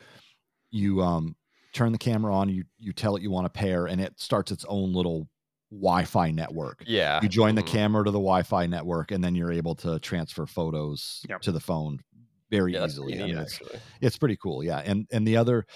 you, um, turn the camera on, you, you tell it you want to pair and it starts its own little Wi-Fi network. Yeah. You join the mm-hmm. camera to the Wi-Fi network, and then you're able to transfer photos yep. to the phone very yeah, easily. Neat, it's, it's pretty cool. Yeah. And and the other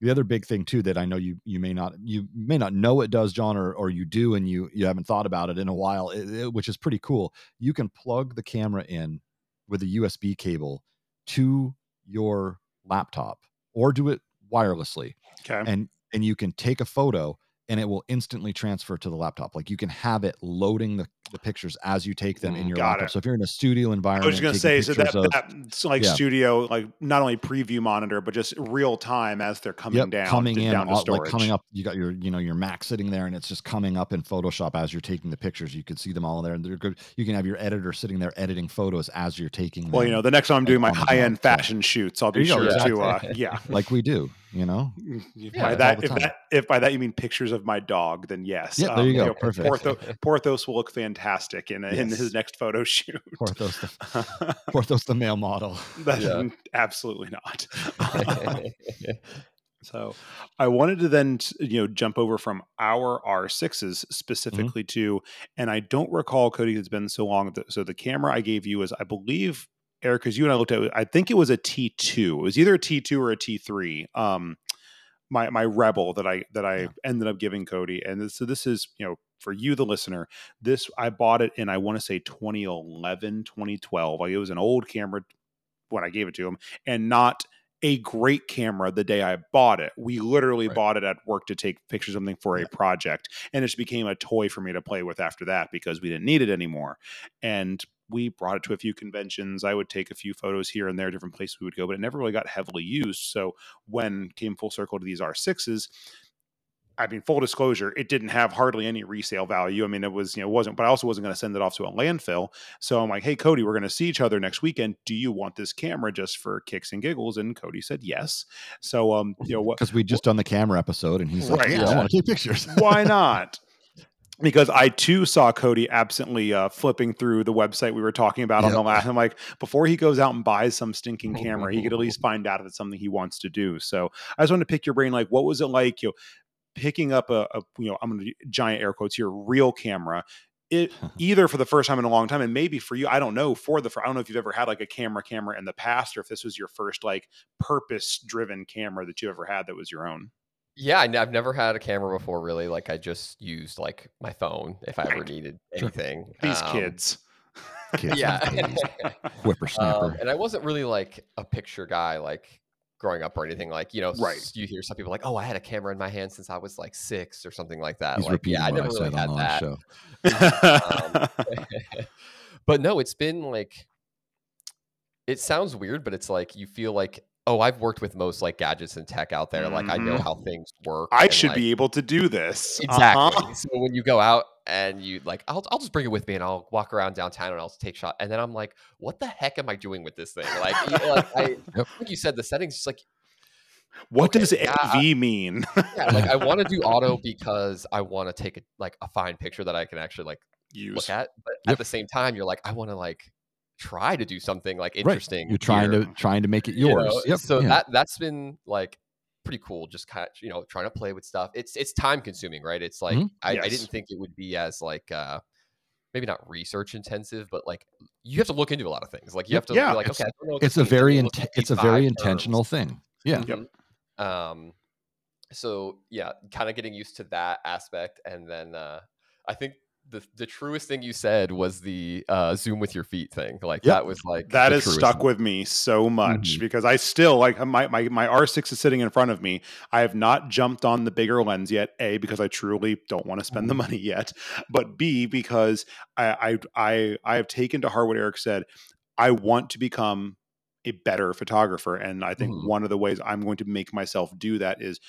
the other big thing too that I know you you may not you may not know it does, John, or or you do and you you haven't thought about it in a while, it, it, which is pretty cool. You can plug the camera in with a USB cable to your laptop or do it wirelessly. Okay. And and you can take a photo and it will instantly transfer to the laptop. Like you can have it loading the, the pictures as you take them in mm, your Got laptop. It. So if you're in a studio environment, I was going to say, so that, of, that's like yeah. studio, like not only preview monitor, but just real time as they're coming yep, down, coming in, down like coming up. You got your, you know, your Mac sitting there, and it's just coming up in Photoshop as you're taking the pictures. You can see them all there, and they're good. You can have your editor sitting there editing photos as you're taking. Well, you know, the next time I'm doing my high end fashion shoots, I'll be sure to, uh, yeah, like we do you know yeah, by that if, that if by that you mean pictures of my dog then yes yeah there you um, go you know, perfect porthos, porthos will look fantastic in, yes. in his next photo shoot porthos the, porthos the male model yeah. absolutely not so i wanted to then you know jump over from our r6s mm-hmm. specifically mm-hmm. to and i don't recall cody it's been so long so the camera i gave you is i believe Eric, because you and I looked at it, I think it was a T two. It was either a T two or a T three. Um, my my rebel that I that I yeah. ended up giving Cody, and this, so this is you know for you the listener. This I bought it in I want to say 2011, 2012. Like it was an old camera when I gave it to him, and not a great camera the day I bought it. We literally right. bought it at work to take pictures of something for yeah. a project, and it just became a toy for me to play with after that because we didn't need it anymore. And we brought it to a few conventions. I would take a few photos here and there, different places we would go, but it never really got heavily used. So when came full circle to these R6s, I mean, full disclosure, it didn't have hardly any resale value. I mean, it was, you know, wasn't, but I also wasn't going to send it off to a landfill. So I'm like, hey, Cody, we're going to see each other next weekend. Do you want this camera just for kicks and giggles? And Cody said yes. So, um, you know what? Because we just done the camera episode and he's like, yeah, I want to take pictures. Why not? because I too saw Cody absently uh, flipping through the website we were talking about yep. on the last. I'm like, before he goes out and buys some stinking camera, he could at least find out if it's something he wants to do. So I just wanted to pick your brain, like, what was it like, you know, picking up a, a you know, I'm going to giant air quotes here, real camera. It either for the first time in a long time, and maybe for you, I don't know. For the, I don't know if you've ever had like a camera camera in the past, or if this was your first like purpose driven camera that you ever had that was your own. Yeah, I, have never had a camera before. Really, like I just used like my phone if I ever needed anything. These um, kids. kids yeah, whippersnapper. Um, and I wasn't really like a picture guy, like growing up or anything. Like you know, right. you hear some people like, "Oh, I had a camera in my hand since I was like six or something like that." He's like, yeah, I never I really had that. um, but no, it's been like. It sounds weird, but it's like you feel like oh, I've worked with most like gadgets and tech out there. Mm-hmm. Like I know mm-hmm. how things work. I should like, be able to do this. Exactly. Uh-huh. So when you go out and you like, I'll, I'll just bring it with me and I'll walk around downtown and I'll take shot. And then I'm like, what the heck am I doing with this thing? Like, you know, like I, yep. like you said, the settings just like, what okay, does yeah, mean? yeah, like I want to do auto because I want to take a like a fine picture that I can actually like Use. look at. But yep. at the same time, you're like, I want to like try to do something like interesting. Right. You're trying here. to trying to make it yours. You know? yep. So yeah. that that's been like pretty cool. Just kind of you know trying to play with stuff. It's it's time consuming, right? It's like mm-hmm. I, yes. I, didn't think it would be as like uh maybe not research intensive, but like you have to look into a lot of things. Like you have to yeah, like okay, it's a very in, it's a very intentional thing. Yeah. Mm-hmm. Um. So yeah, kind of getting used to that aspect, and then uh I think the the truest thing you said was the uh, zoom with your feet thing. Like yep. that was like that is stuck thing. with me so much mm-hmm. because I still like my, my my R6 is sitting in front of me. I have not jumped on the bigger lens yet. A because I truly don't want to spend the mm-hmm. money yet, but B because I I I, I have taken to heart what Eric said. I want to become a better photographer, and I think mm-hmm. one of the ways I'm going to make myself do that is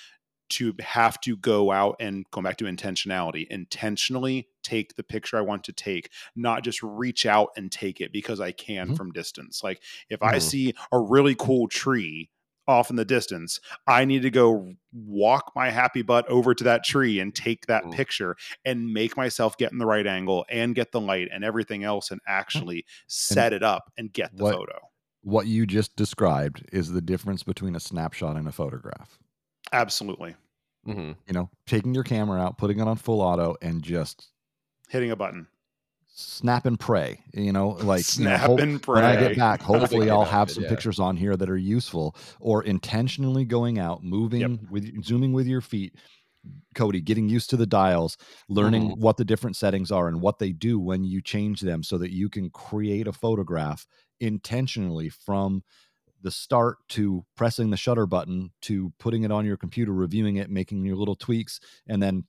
to have to go out and go back to intentionality intentionally take the picture i want to take not just reach out and take it because i can mm-hmm. from distance like if mm-hmm. i see a really cool tree off in the distance i need to go walk my happy butt over to that tree and take that mm-hmm. picture and make myself get in the right angle and get the light and everything else and actually set and it up and get the what, photo what you just described is the difference between a snapshot and a photograph Absolutely. Mm-hmm. You know, taking your camera out, putting it on full auto, and just hitting a button. Snap and pray. You know, like snap you know, hope, and pray. When I get back, hopefully I'll have some yeah. pictures on here that are useful, or intentionally going out, moving yep. with zooming with your feet. Cody, getting used to the dials, learning mm-hmm. what the different settings are and what they do when you change them so that you can create a photograph intentionally from the start to pressing the shutter button to putting it on your computer, reviewing it, making your little tweaks, and then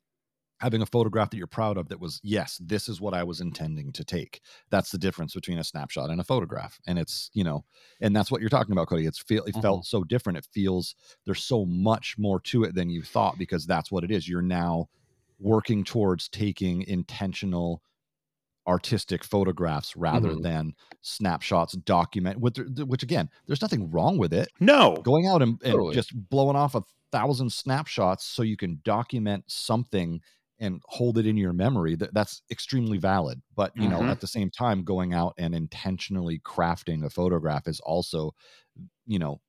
having a photograph that you're proud of that was yes this is what i was intending to take. That's the difference between a snapshot and a photograph and it's you know and that's what you're talking about cody. It's feel it mm-hmm. felt so different. It feels there's so much more to it than you thought because that's what it is. You're now working towards taking intentional artistic photographs rather mm-hmm. than snapshots document which, which again there's nothing wrong with it no going out and, and totally. just blowing off a thousand snapshots so you can document something and hold it in your memory that that's extremely valid but you mm-hmm. know at the same time going out and intentionally crafting a photograph is also you know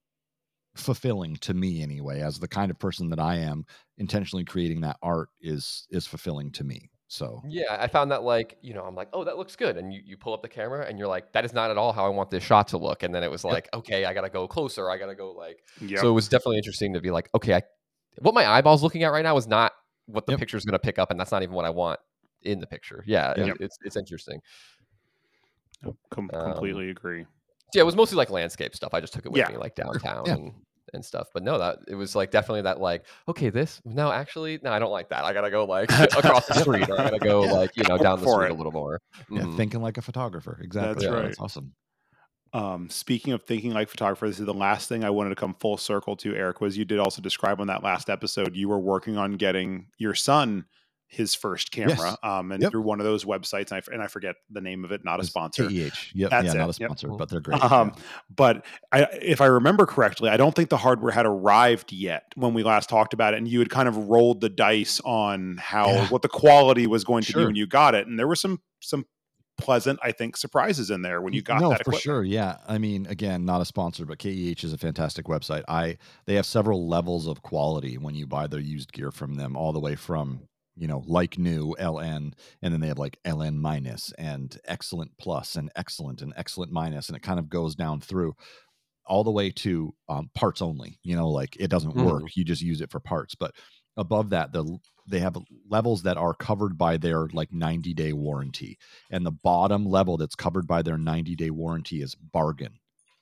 fulfilling to me anyway as the kind of person that i am intentionally creating that art is is fulfilling to me so yeah, I found that like, you know, I'm like, oh, that looks good. And you, you pull up the camera and you're like, that is not at all how I want this shot to look. And then it was like, yep. okay, I gotta go closer. I gotta go like yep. so it was definitely interesting to be like, okay, I, what my eyeball's looking at right now is not what the yep. is gonna pick up, and that's not even what I want in the picture. Yeah, it, it's it's interesting. Com- um, completely agree. Yeah, it was mostly like landscape stuff. I just took it with yeah. me, like downtown yeah. and and stuff. But no, that it was like definitely that like, okay, this no, actually, no, I don't like that. I gotta go like across the street, or I gotta go yeah. like you know down the street it. a little more. Yeah, mm-hmm. thinking like a photographer. Exactly. That's right. That's awesome. Um, speaking of thinking like photographer, this is the last thing I wanted to come full circle to, Eric, was you did also describe on that last episode you were working on getting your son his first camera yes. um, and yep. through one of those websites and I, and I forget the name of it not a sponsor KEH. Yep. That's yeah, it. not a sponsor yep. but they're great um, yeah. but I, if I remember correctly I don't think the hardware had arrived yet when we last talked about it and you had kind of rolled the dice on how yeah. what the quality was going to sure. be when you got it and there were some some pleasant, I think, surprises in there when you got no, that. for sure. Yeah, I mean, again, not a sponsor, but KEH is a fantastic website. I they have several levels of quality when you buy their used gear from them, all the way from you know, like new LN, and then they have like LN minus and excellent plus and excellent and excellent minus, and it kind of goes down through all the way to um, parts only. You know, like it doesn't mm. work; you just use it for parts. But above that, the they have levels that are covered by their like 90 day warranty, and the bottom level that's covered by their 90 day warranty is bargain.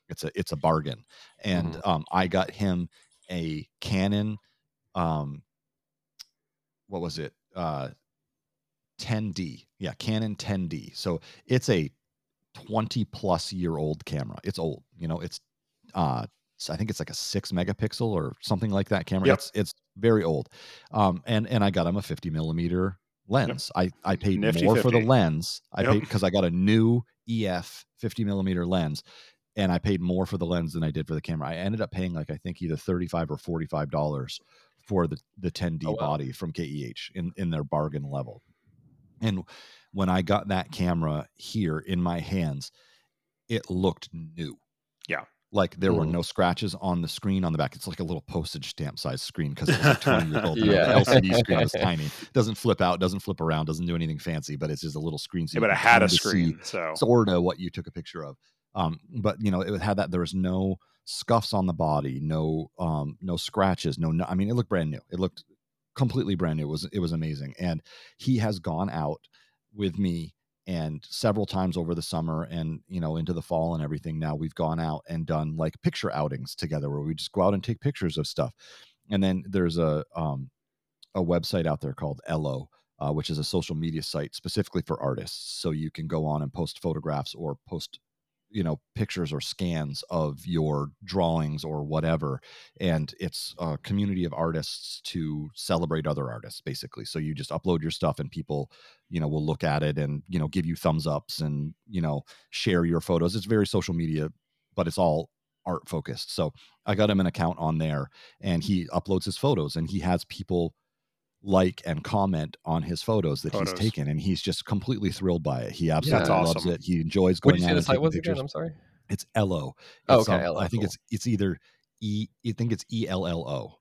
It's a it's a bargain, and mm. um, I got him a Canon. Um, what was it? Uh, 10D. Yeah, Canon 10D. So it's a 20 plus year old camera. It's old. You know, it's uh I think it's like a six megapixel or something like that camera. Yep. It's it's very old. Um and and I got him a 50 millimeter lens. Yep. I I paid Nifty more 50. for the lens. I yep. paid because I got a new EF 50 millimeter lens and I paid more for the lens than I did for the camera. I ended up paying like I think either 35 or 45 dollars for the the 10D oh, wow. body from KEH in in their bargain level. And when I got that camera here in my hands, it looked new. Yeah. Like there mm. were no scratches on the screen on the back. It's like a little postage stamp size screen because it's like 20 years old. yeah. The LCD screen is tiny. It doesn't flip out, doesn't flip around, doesn't do anything fancy, but it's just a little screen. So yeah, but it had a screen. So sort of what you took a picture of. Um, but you know, it had that there was no scuffs on the body, no um, no scratches, no, no I mean it looked brand new. It looked completely brand new. It was it was amazing. And he has gone out with me and several times over the summer and you know into the fall and everything now we've gone out and done like picture outings together where we just go out and take pictures of stuff and then there's a um a website out there called Ello uh, which is a social media site specifically for artists so you can go on and post photographs or post you know pictures or scans of your drawings or whatever and it's a community of artists to celebrate other artists basically. So you just upload your stuff and people you know will look at it and you know give you thumbs ups and you know share your photos. It's very social media but it's all art focused. So i got him an account on there and he uploads his photos and he has people like and comment on his photos that photos. he's taken, and he's just completely thrilled by it. He absolutely yeah, loves awesome. it. He enjoys going out and taking pictures. Again? I'm sorry. It's Ello. Oh, okay, um, I think cool. it's it's either E. You think it's E L L O.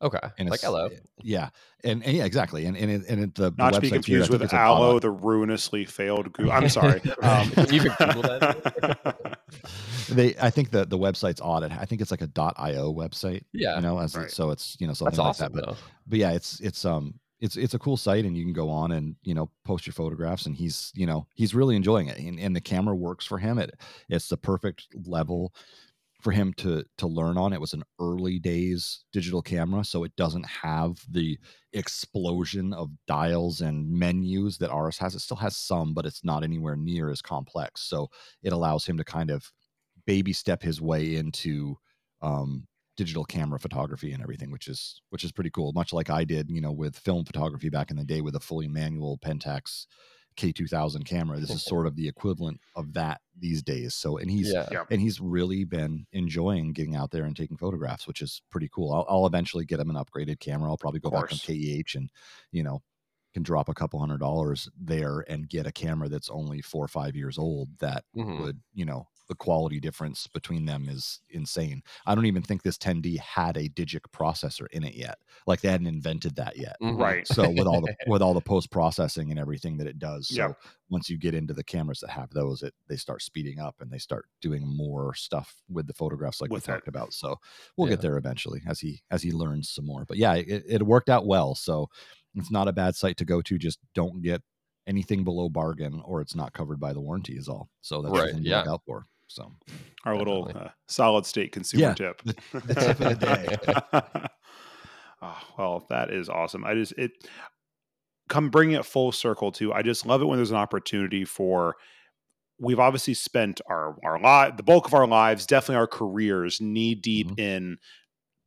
Okay, and like hello. Yeah, and, and, yeah, exactly, and and, it, and it, the not the to be confused here, with Allo, the ruinously failed. Google. I'm sorry. Um, you can Google that. they, I think the the website's odd. I think it's like a .io website. Yeah, you know, as right. so it's you know something That's like awesome, that. But though. but yeah, it's it's um it's it's a cool site and you can go on and you know post your photographs and he's you know he's really enjoying it and, and the camera works for him it it's the perfect level for him to to learn on. It was an early days digital camera, so it doesn't have the explosion of dials and menus that ours has. It still has some, but it's not anywhere near as complex. So it allows him to kind of baby step his way into um, digital camera photography and everything, which is which is pretty cool. Much like I did, you know, with film photography back in the day with a fully manual Pentax K2000 camera. This is sort of the equivalent of that these days. So, and he's yeah. and he's really been enjoying getting out there and taking photographs, which is pretty cool. I'll, I'll eventually get him an upgraded camera. I'll probably go back on KEH and you know can drop a couple hundred dollars there and get a camera that's only four or five years old that mm-hmm. would you know the quality difference between them is insane. I don't even think this 10D had a Digic processor in it yet. Like they hadn't invented that yet. Mm-hmm. Right. So with all the with all the post processing and everything that it does. So yep. once you get into the cameras that have those, it they start speeding up and they start doing more stuff with the photographs like with we talked about. So we'll yeah. get there eventually as he as he learns some more. But yeah, it, it worked out well. So it's not a bad site to go to. Just don't get anything below bargain or it's not covered by the warranty is all. So that's right. yeah. look out for. So our definitely. little uh, Solid Station consumer yeah, tip. The, the tip of the day. oh, well, that is awesome. I just it come bringing it full circle too. I just love it when there's an opportunity for we've obviously spent our our life the bulk of our lives, definitely our careers, knee deep mm-hmm. in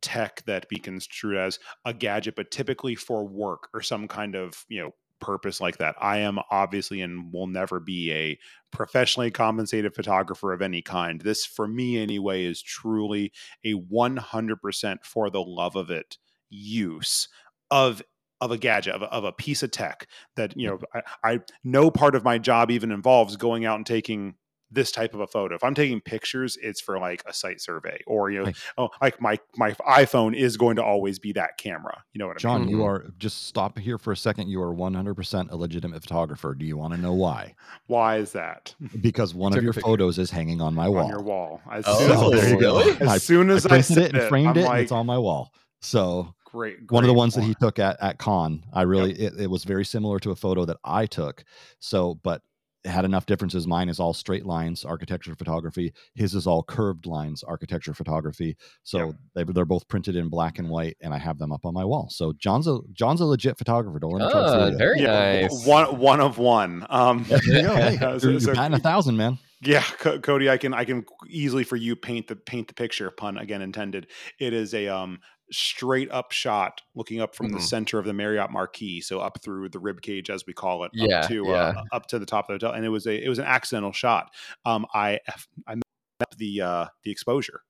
tech that be construed as a gadget, but typically for work or some kind of you know purpose like that. I am obviously and will never be a professionally compensated photographer of any kind. This, for me anyway, is truly a 100% for the love of it use of of a gadget of a, of a piece of tech that you mm-hmm. know I, I no part of my job even involves going out and taking this type of a photo. If I'm taking pictures, it's for like a site survey or you know, like, oh, like my my iPhone is going to always be that camera. You know what I John, mean? John, you mm-hmm. are just stop here for a second. You are 100% a legitimate photographer. Do you want to know why? Why is that? Because one of your photos is hanging on my wall. On your wall. As oh, soon as, there you go. As I, soon as I, I printed it and framed it, like, and it's on my wall. So Great, great, one of the ones that he took at at con i really yep. it, it, was very similar to a photo that i took so but had enough differences. Mine is all straight lines, architecture photography. His is all curved lines, architecture photography. So they, they're both printed in black and white, and I have them up on my wall. So John's a John's a legit photographer. Don't let me oh, very yeah, nice. One one of one. Um, there you go. Hey, you're, you're so, a thousand, man. Yeah, C- Cody, I can I can easily for you paint the paint the picture. Pun again intended. It is a um straight up shot looking up from mm-hmm. the center of the Marriott Marquis, so up through the rib cage as we call it, yeah, up to yeah. Uh, up to the top of the hotel, and it was a it was an accidental shot. Um, I I up the uh, the exposure,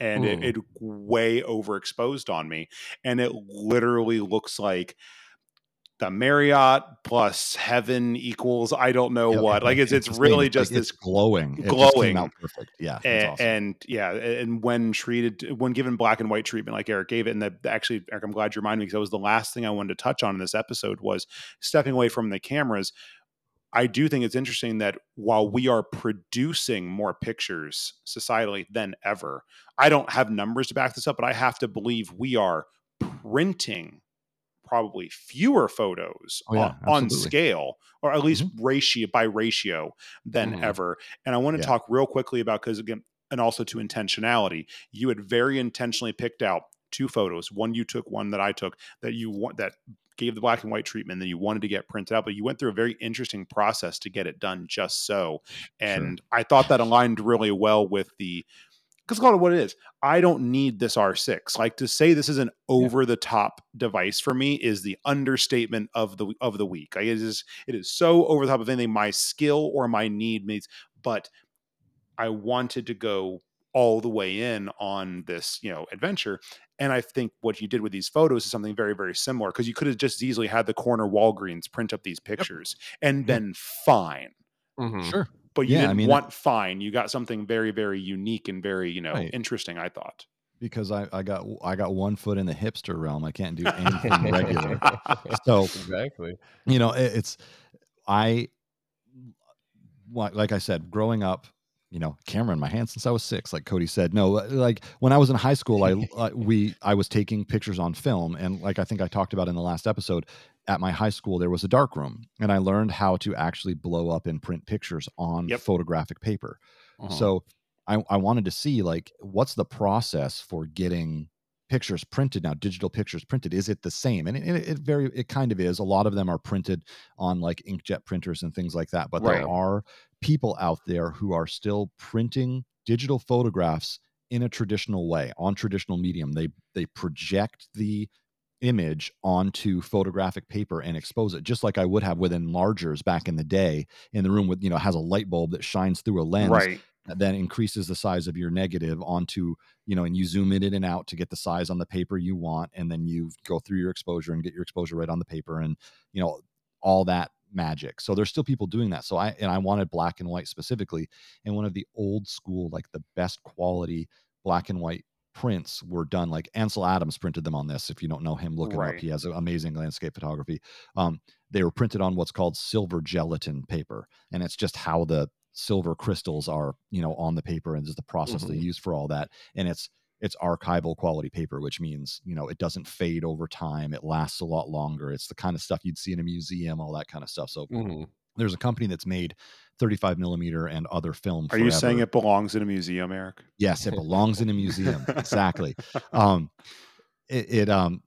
and it, it way overexposed on me, and it literally looks like the Marriott plus heaven equals I don't know yeah, what. Like it's it's, it's really just like this glowing, glowing, perfect. Yeah, and, awesome. and, yeah, and when treated, when given black and white treatment like Eric gave it, and that actually, Eric, I'm glad you reminded me because that was the last thing I wanted to touch on in this episode was stepping away from the cameras. I do think it's interesting that while we are producing more pictures societally than ever, I don't have numbers to back this up, but I have to believe we are printing probably fewer photos oh, yeah, on, on, scale or at least mm-hmm. ratio by ratio than mm-hmm. ever. And I want to yeah. talk real quickly about because again, and also to intentionality. You had very intentionally picked out two photos. One you took, one that I took that you want that gave the black and white treatment that you wanted to get printed out, but you went through a very interesting process to get it done just so. And sure. I thought that aligned really well with the because call it what it is. I don't need this R6. Like to say this is an over the top device for me is the understatement of the of the week. Like it is it is so over the top of anything my skill or my need needs. But I wanted to go all the way in on this, you know, adventure. And I think what you did with these photos is something very, very similar because you could have just easily had the corner Walgreens print up these pictures yep. and been fine. Mm-hmm. Sure. But you yeah, didn't I mean, want fine. You got something very, very unique and very, you know, right. interesting, I thought. Because I, I got I got one foot in the hipster realm. I can't do anything regular. So exactly. You know, it, it's I like I said, growing up, you know camera in my hand since i was six like cody said no like when i was in high school i uh, we i was taking pictures on film and like i think i talked about in the last episode at my high school there was a dark room and i learned how to actually blow up and print pictures on yep. photographic paper uh-huh. so I, I wanted to see like what's the process for getting pictures printed now digital pictures printed is it the same? And it, it, it, very it kind of is. A lot of them are printed on like inkjet printers and things like that but right. there are people out there who are still printing digital photographs in a traditional way on traditional medium. They they project the image onto photographic paper and expose it just like i would have with enlargers back in the day in the room with you know has a light bulb that shines through a lens. Right then increases the size of your negative onto you know and you zoom it in and out to get the size on the paper you want and then you go through your exposure and get your exposure right on the paper and you know all that magic. So there's still people doing that. So i and i wanted black and white specifically and one of the old school like the best quality black and white prints were done like ansel adams printed them on this if you don't know him look him right. up he has amazing landscape photography. Um, they were printed on what's called silver gelatin paper and it's just how the silver crystals are you know on the paper and just the process mm-hmm. they use for all that and it's it's archival quality paper which means you know it doesn't fade over time it lasts a lot longer it's the kind of stuff you'd see in a museum all that kind of stuff so mm-hmm. there's a company that's made 35 millimeter and other film are forever. you saying it belongs in a museum eric yes it belongs in a museum exactly um it, it um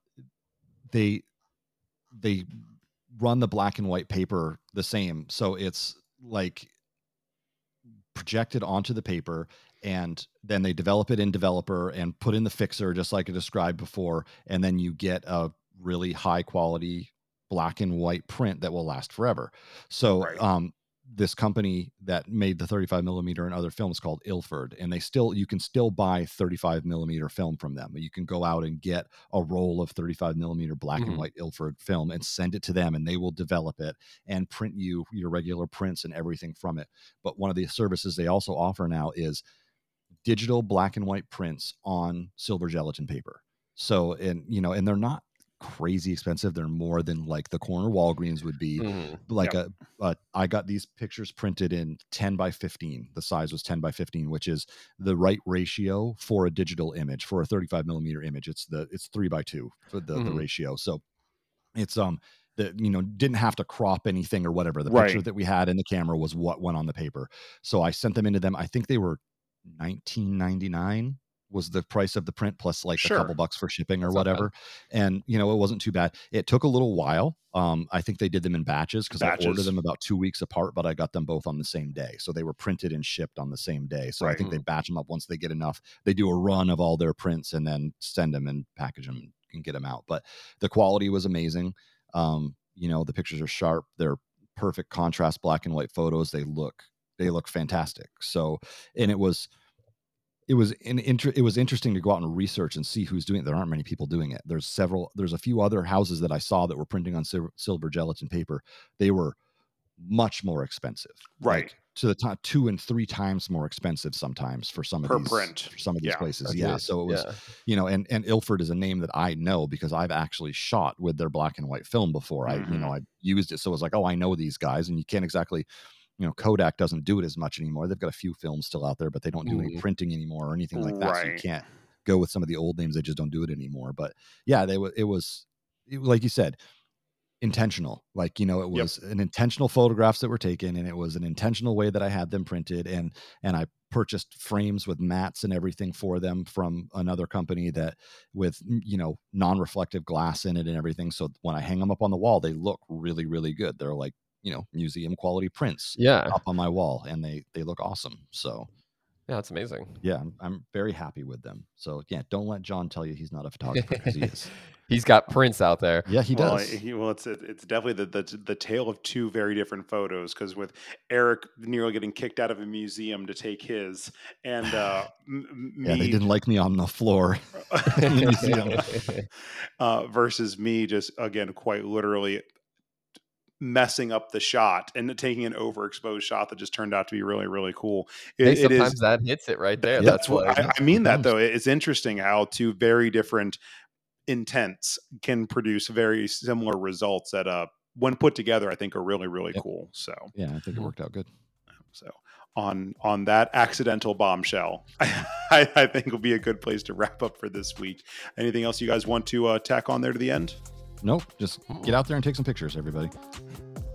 they they run the black and white paper the same so it's like projected onto the paper and then they develop it in developer and put in the fixer just like i described before and then you get a really high quality black and white print that will last forever so right. um, this company that made the 35 millimeter and other films called Ilford, and they still you can still buy 35 millimeter film from them. You can go out and get a roll of 35 millimeter black mm-hmm. and white Ilford film and send it to them, and they will develop it and print you your regular prints and everything from it. But one of the services they also offer now is digital black and white prints on silver gelatin paper. So, and you know, and they're not crazy expensive. They're more than like the corner Walgreens would be. Mm-hmm. Like yep. a, a, I got these pictures printed in 10 by 15. The size was 10 by 15, which is the right ratio for a digital image for a 35 millimeter image. It's the it's three by two for the, mm-hmm. the ratio. So it's um that you know didn't have to crop anything or whatever. The right. picture that we had in the camera was what went on the paper. So I sent them into them. I think they were 1999 was the price of the print plus like sure. a couple bucks for shipping or That's whatever. And you know, it wasn't too bad. It took a little while. Um, I think they did them in batches because I ordered them about two weeks apart, but I got them both on the same day. So they were printed and shipped on the same day. So right. I think they batch them up once they get enough. They do a run of all their prints and then send them and package them and get them out. But the quality was amazing. Um, you know, the pictures are sharp. They're perfect contrast black and white photos. They look they look fantastic. So and it was it was an inter- it was interesting to go out and research and see who's doing it. There aren't many people doing it. There's several. There's a few other houses that I saw that were printing on silver, silver gelatin paper. They were much more expensive, right? Like, to the top two and three times more expensive sometimes for some per of these print. for some of these yeah, places. Yeah, so it was yeah. you know, and and Ilford is a name that I know because I've actually shot with their black and white film before. Mm-hmm. I you know mm-hmm. I used it, so it was like, oh, I know these guys, and you can't exactly you know Kodak doesn't do it as much anymore. They've got a few films still out there, but they don't do mm. any printing anymore or anything like that. Right. So you can't go with some of the old names. They just don't do it anymore. But yeah, they it was like you said, intentional. Like, you know, it was yep. an intentional photographs that were taken and it was an intentional way that I had them printed and and I purchased frames with mats and everything for them from another company that with you know non-reflective glass in it and everything so when I hang them up on the wall they look really really good. They're like, you know, museum quality prints yeah. up on my wall and they they look awesome. So yeah, that's amazing. Yeah, I'm, I'm very happy with them. So yeah, don't let John tell you he's not a photographer because he is. He's got prints out there. Yeah, he well, does. He, well, it's it's definitely the, the the tale of two very different photos. Because with Eric nearly getting kicked out of a museum to take his, and uh, m- yeah, they didn't like me on the floor in the museum, uh, versus me just again quite literally messing up the shot and taking an overexposed shot that just turned out to be really really cool. It, hey, sometimes it is, that hits it right there that's what I, I, mean that though. It's interesting how two very different intents can produce very similar results that uh when put together i think are really really yep. cool so. Yeah i think it worked out good. So on on that accidental bombshell I, I think will be a good place to wrap up for this week. Anything else you guys want to uh, tack on there to the end Nope. Just get hmm. out there and take some pictures, everybody.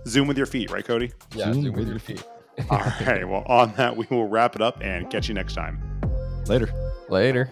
Zoom with your feet, right, Cody? Yeah, zoom, zoom with, with your feet. feet. All right. Well, on that, we will wrap it up and catch you next time. Later. Later.